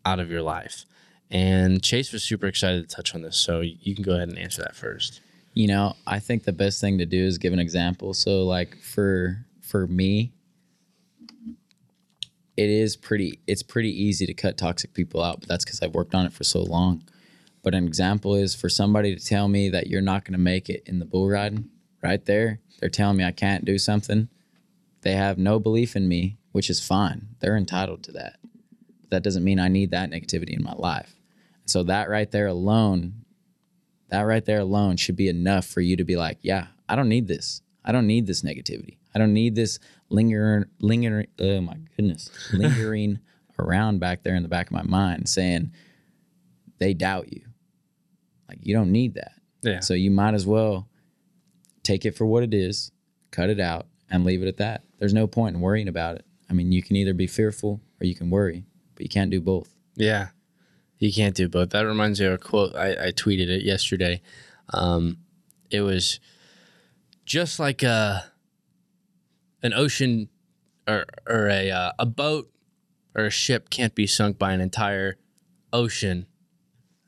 out of your life? And Chase was super excited to touch on this, so you can go ahead and answer that first. You know, I think the best thing to do is give an example. So like for for me, it is pretty it's pretty easy to cut toxic people out, but that's cuz I've worked on it for so long. But an example is for somebody to tell me that you're not going to make it in the bull riding, right there, they're telling me I can't do something. They have no belief in me, which is fine. They're entitled to that. But that doesn't mean I need that negativity in my life. So that right there alone that right there alone should be enough for you to be like, yeah, I don't need this. I don't need this negativity. I don't need this lingering, lingering. Oh my goodness, lingering around back there in the back of my mind, saying they doubt you. Like you don't need that. Yeah. So you might as well take it for what it is, cut it out, and leave it at that. There's no point in worrying about it. I mean, you can either be fearful or you can worry, but you can't do both. Yeah, you can't do both. That reminds me of a quote. I, I tweeted it yesterday. Um, it was just like a an ocean or or a uh, a boat or a ship can't be sunk by an entire ocean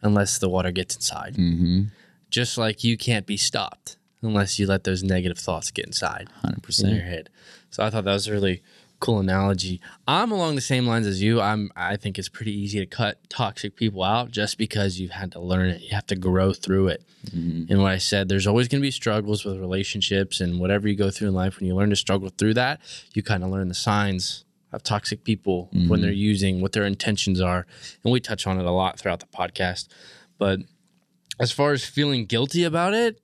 unless the water gets inside. Mm-hmm. Just like you can't be stopped unless you let those negative thoughts get inside 100%. in your head. So I thought that was really cool analogy. I'm along the same lines as you. I'm I think it's pretty easy to cut toxic people out just because you've had to learn it. You have to grow through it. Mm-hmm. And what I said, there's always going to be struggles with relationships and whatever you go through in life. When you learn to struggle through that, you kind of learn the signs of toxic people when they're mm-hmm. using what their intentions are, and we touch on it a lot throughout the podcast. But as far as feeling guilty about it,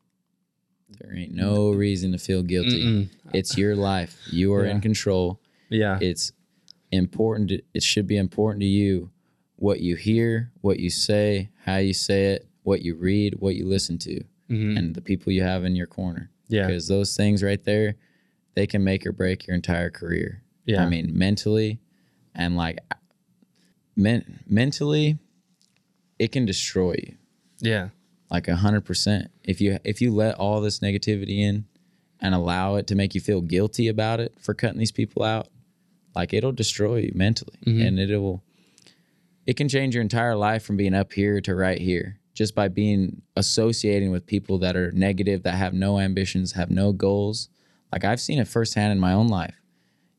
There ain't no reason to feel guilty. It's your life. You are in control. Yeah, It's important. To, it should be important to you what you hear, what you say, how you say it, what you read, what you listen to, mm-hmm. and the people you have in your corner. Yeah. Because those things right there, they can make or break your entire career. Yeah. I mean, mentally and like men- mentally, it can destroy you yeah, like a hundred percent. If you if you let all this negativity in and allow it to make you feel guilty about it for cutting these people out, like it'll destroy you mentally, mm-hmm. and it'll it can change your entire life from being up here to right here just by being associating with people that are negative, that have no ambitions, have no goals. Like I've seen it firsthand in my own life.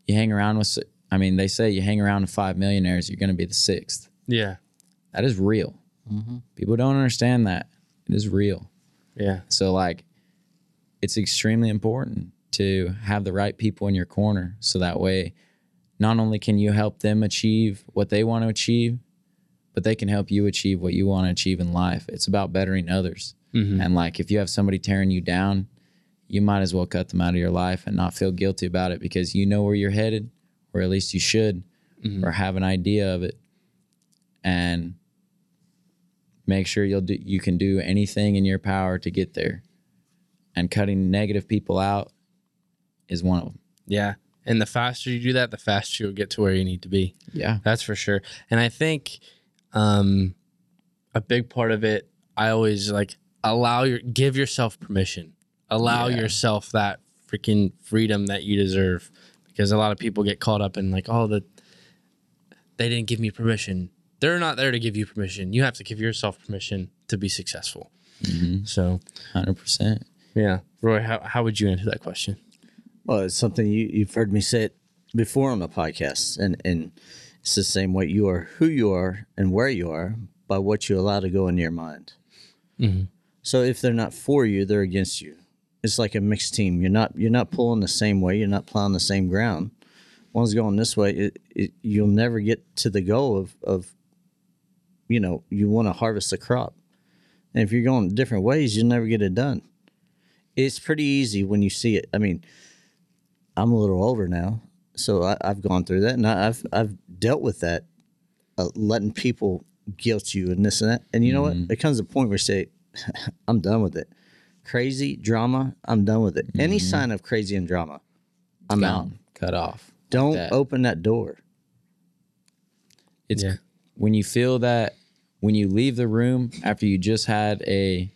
You hang around with, I mean, they say you hang around with five millionaires, you're going to be the sixth. yeah, That is real. Mm-hmm. People don't understand that. It is real. yeah, So like it's extremely important to have the right people in your corner so that way not only can you help them achieve what they want to achieve, but they can help you achieve what you want to achieve in life. It's about bettering others. Mm-hmm. And like if you have somebody tearing you down, you might as well cut them out of your life and not feel guilty about it because you know where you're headed, or at least you should, mm-hmm. or have an idea of it. And make sure you'll do you can do anything in your power to get there and cutting negative people out is one of them yeah. And the faster you do that, the faster you'll get to where you need to be. yeah That's for sure. And I think um, a big part of it, I always like allow your give yourself permission. Allow Yeah. yourself that freaking freedom that you deserve. Because a lot of people get caught up in like, oh, the they didn't give me permission. They're not there to give you permission. You have to give yourself permission to be successful. So 100% yeah, Roy, how how would you answer that question? Well, it's something you, you've heard me say it before on the podcast, and, and it's the same way you are who you are and where you are by what you allow to go into your mind. Mm-hmm. So if they're not for you, they're against you. It's like a mixed team. You're not you're not pulling the same way. You're not plowing the same ground. One's going this way. It, it, you'll never get to the goal of of you know you want to harvest the crop. And if you're going different ways, you'll never get it done. It's pretty easy when you see it. I mean, I'm a little older now, so I, I've gone through that, and I, I've I've dealt with that, uh, letting people guilt you and this and that. And you know what? It comes to a point where you say, "I'm done with it." Crazy drama, I'm done with it. Any sign of crazy and drama, I'm out. cut off Don't that. open that door. it's Yeah. when you feel that when you leave the room after you just had a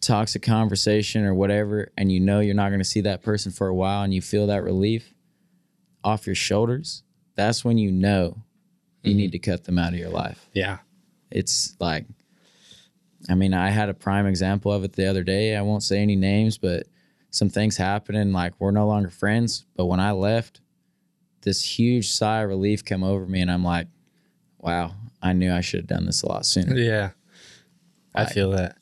toxic conversation or whatever and you know you're not going to see that person for a while and you feel that relief off your shoulders that's when you know you mm-hmm. need to cut them out of your life Yeah. it's like i mean i had a prime example of it the other day i won't say any names but some things happened and like we're no longer friends but when i left this huge sigh of relief came over me and i'm like wow i knew i should have done this a lot sooner Yeah. I feel that.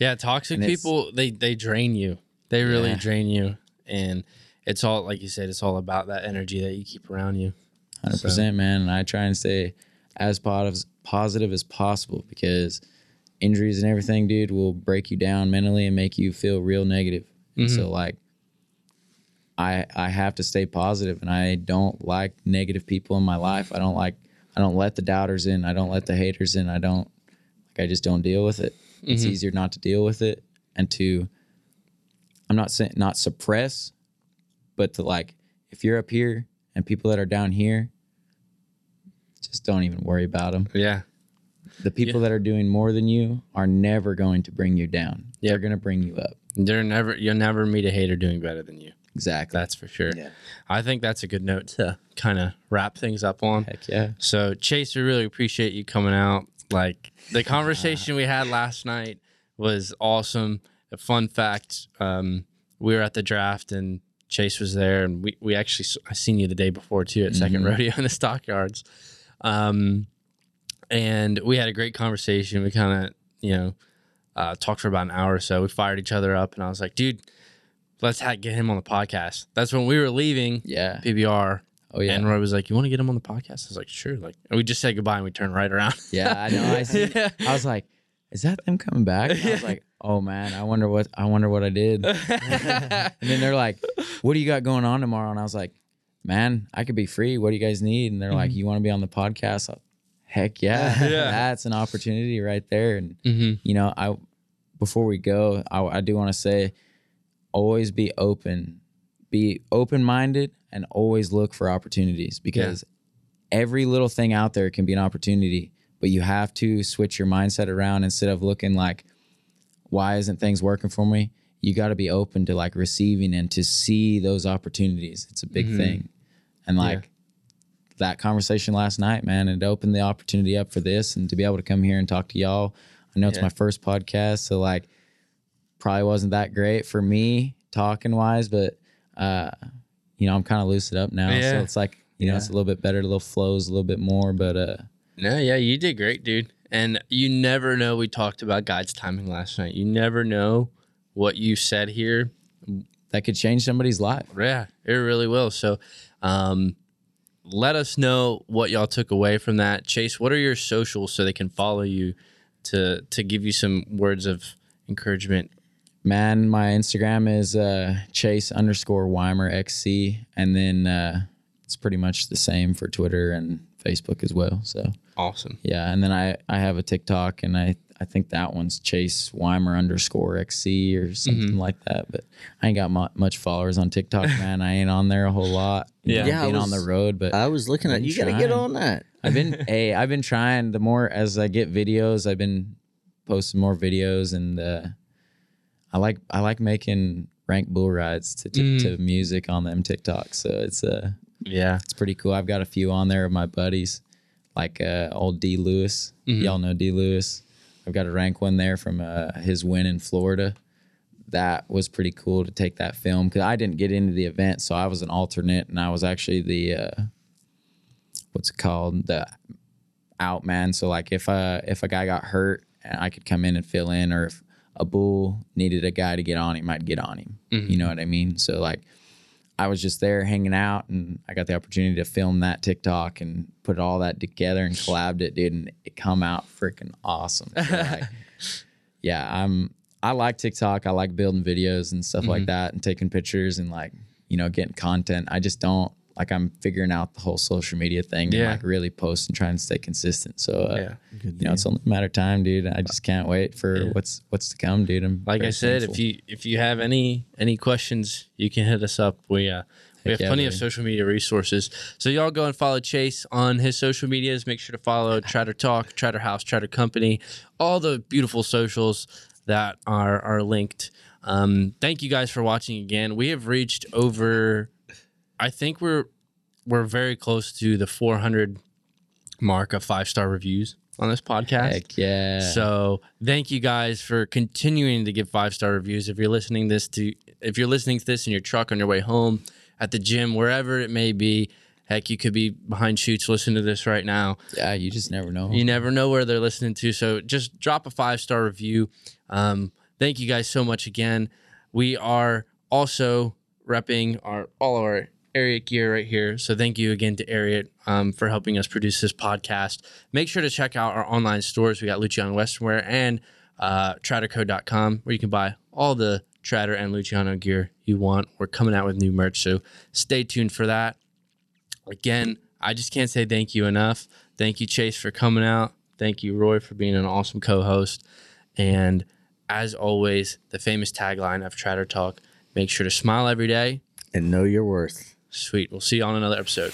Yeah, toxic people they they drain you. They really Yeah. drain you and it's all like you said it's all about that energy that you keep around you. Hundred percent, man. And I try and stay as positive positive as possible because injuries and everything, dude, will break you down mentally and make you feel real negative. And so, mm-hmm. like, I I have to stay positive, and I don't like negative people in my life. I don't like I don't let the doubters in. I don't let the haters in. I don't like I just don't deal with it. It's mm-hmm. easier not to deal with it and to I'm not saying not suppress, but to like if you're up here and people that are down here, just don't even worry about them. Yeah. The people that are doing more than you are never going to bring you down. Yeah. They're going to bring you up. They're never you'll never meet a hater doing better than you. Exactly. That's for sure. Yeah. I think that's a good note to kind of wrap things up on. Heck yeah. So Chase, we really appreciate you coming out. Like the conversation we had last night was awesome. A fun fact: um, we were at the draft and Chase was there, and we we actually I seen you the day before too at 2nd rodeo in the stockyards. Um, and we had a great conversation. We kind of you know uh, talked for about an hour or so. We fired each other up, and I was like, dude. Let's ha- get him on the podcast. That's when we were leaving Yeah. PBR. Oh yeah. And Roy was like, "You want to get him on the podcast?" I was like, "Sure." Like, and we just said goodbye and we turned right around. Yeah, I know. I see. I was like, is that them coming back? And I was like, oh man, I wonder what I wonder what I did. and then they're like, what do you got going on tomorrow? And I was like, man, I could be free. What do you guys need? And they're like, you want to be on the podcast? I- Heck yeah, Yeah. that's an opportunity right there. And Mhm. you know, I before we go, I, I do want to say, always be open, be open minded, and always look for opportunities because every little thing out there can be an opportunity. But you have to switch your mindset around instead of looking like, why isn't things working for me? You got to be open to like receiving and to see those opportunities. It's a big mm-hmm. thing. And like that conversation last night, man, it opened the opportunity up for this and to be able to come here and talk to y'all. I know it's my first podcast, so like probably wasn't that great for me talking wise, but uh, you know, I'm kind of loosened up now. Yeah. So it's like, you know, it's a little bit better, a little flows a little bit more, but uh No, yeah, you did great, dude. And you never know. We talked about God's timing last night. You never know what you said here. that could change somebody's life. Yeah, it really will. So, um, let us know what y'all took away from that. Chase, what are your socials so they can follow you to to give you some words of encouragement? Man, my Instagram is uh, Chase underscore Wimer XC, and then uh, it's pretty much the same for Twitter and Facebook as well. So Awesome. yeah, and then I I have a TikTok, and I I think that one's Chase Wimer underscore XC or something like that. But I ain't got mu- much followers on TikTok, man. I ain't on there a whole lot. Yeah. Yeah, I being on the road, but I was looking at Been you. Got to get on that. I've been hey, I've been trying. The more as I get videos, I've been posting more videos, and uh, I like I like making rank bull rides to to, to music on them TikToks. So it's uh Yeah. it's pretty cool. I've got a few on there of my buddies, like uh, old D Lewis. Y'all know D Lewis. I've got a rank one there from uh, his win in Florida. That was pretty cool to take that film because I didn't get into the event, so I was an alternate, and I was actually the uh, what's it called the out man. So like if a if a guy got hurt, and I could come in and fill in, or if a bull needed a guy to get on him, I'd get on him. You mm-hmm. know what I mean? So like I was just there hanging out, and I got the opportunity to film that TikTok and put all that together and collabed it, dude, and it come out freaking awesome. So, like, yeah, I'm. I like TikTok. I like building videos and stuff like mm-hmm. that, and taking pictures and like you know getting content. I just don't like. I'm figuring out the whole social media thing Yeah. and like really post and trying to stay consistent. So uh, Yeah. you know, it's only a matter of time, dude. I just can't wait for what's what's to come, dude. I'm Like I said, thankful. if you if you have any any questions, you can hit us up. We uh we have yeah, plenty of social media resources. So y'all go and follow Chase on his social medias. Make sure to follow Trader Talk, Trader House, Trader Company, all the beautiful socials that are are linked. Um, thank you guys for watching again. We have reached over. I think we're we're very close to the 400 mark of five star reviews on this podcast. heck yeah, So thank you guys for continuing to give five star reviews. If you're listening this to if you're listening to this in your truck on your way home, at the gym, wherever it may be, heck, you could be behind chutes listening to this right now. yeah, you just never know. You never know where they're listening to. So just drop a five star review. Um, thank you guys so much again. We are also repping our all of our Ariat gear right here. So thank you again to Ariat um, for helping us produce this podcast. Make sure to check out our online stores. We got Luciano Westernwear and uh, Traderco.com where you can buy all the Trader and Luciano gear you want. We're coming out with new merch, so stay tuned for that again, I just can't say thank you enough. Thank you, Chase, for coming out. Thank you, Roy, for being an awesome co host. And as always, the famous tagline of Trader Talk make sure to smile every day. And know your worth. Sweet. We'll see you on another episode.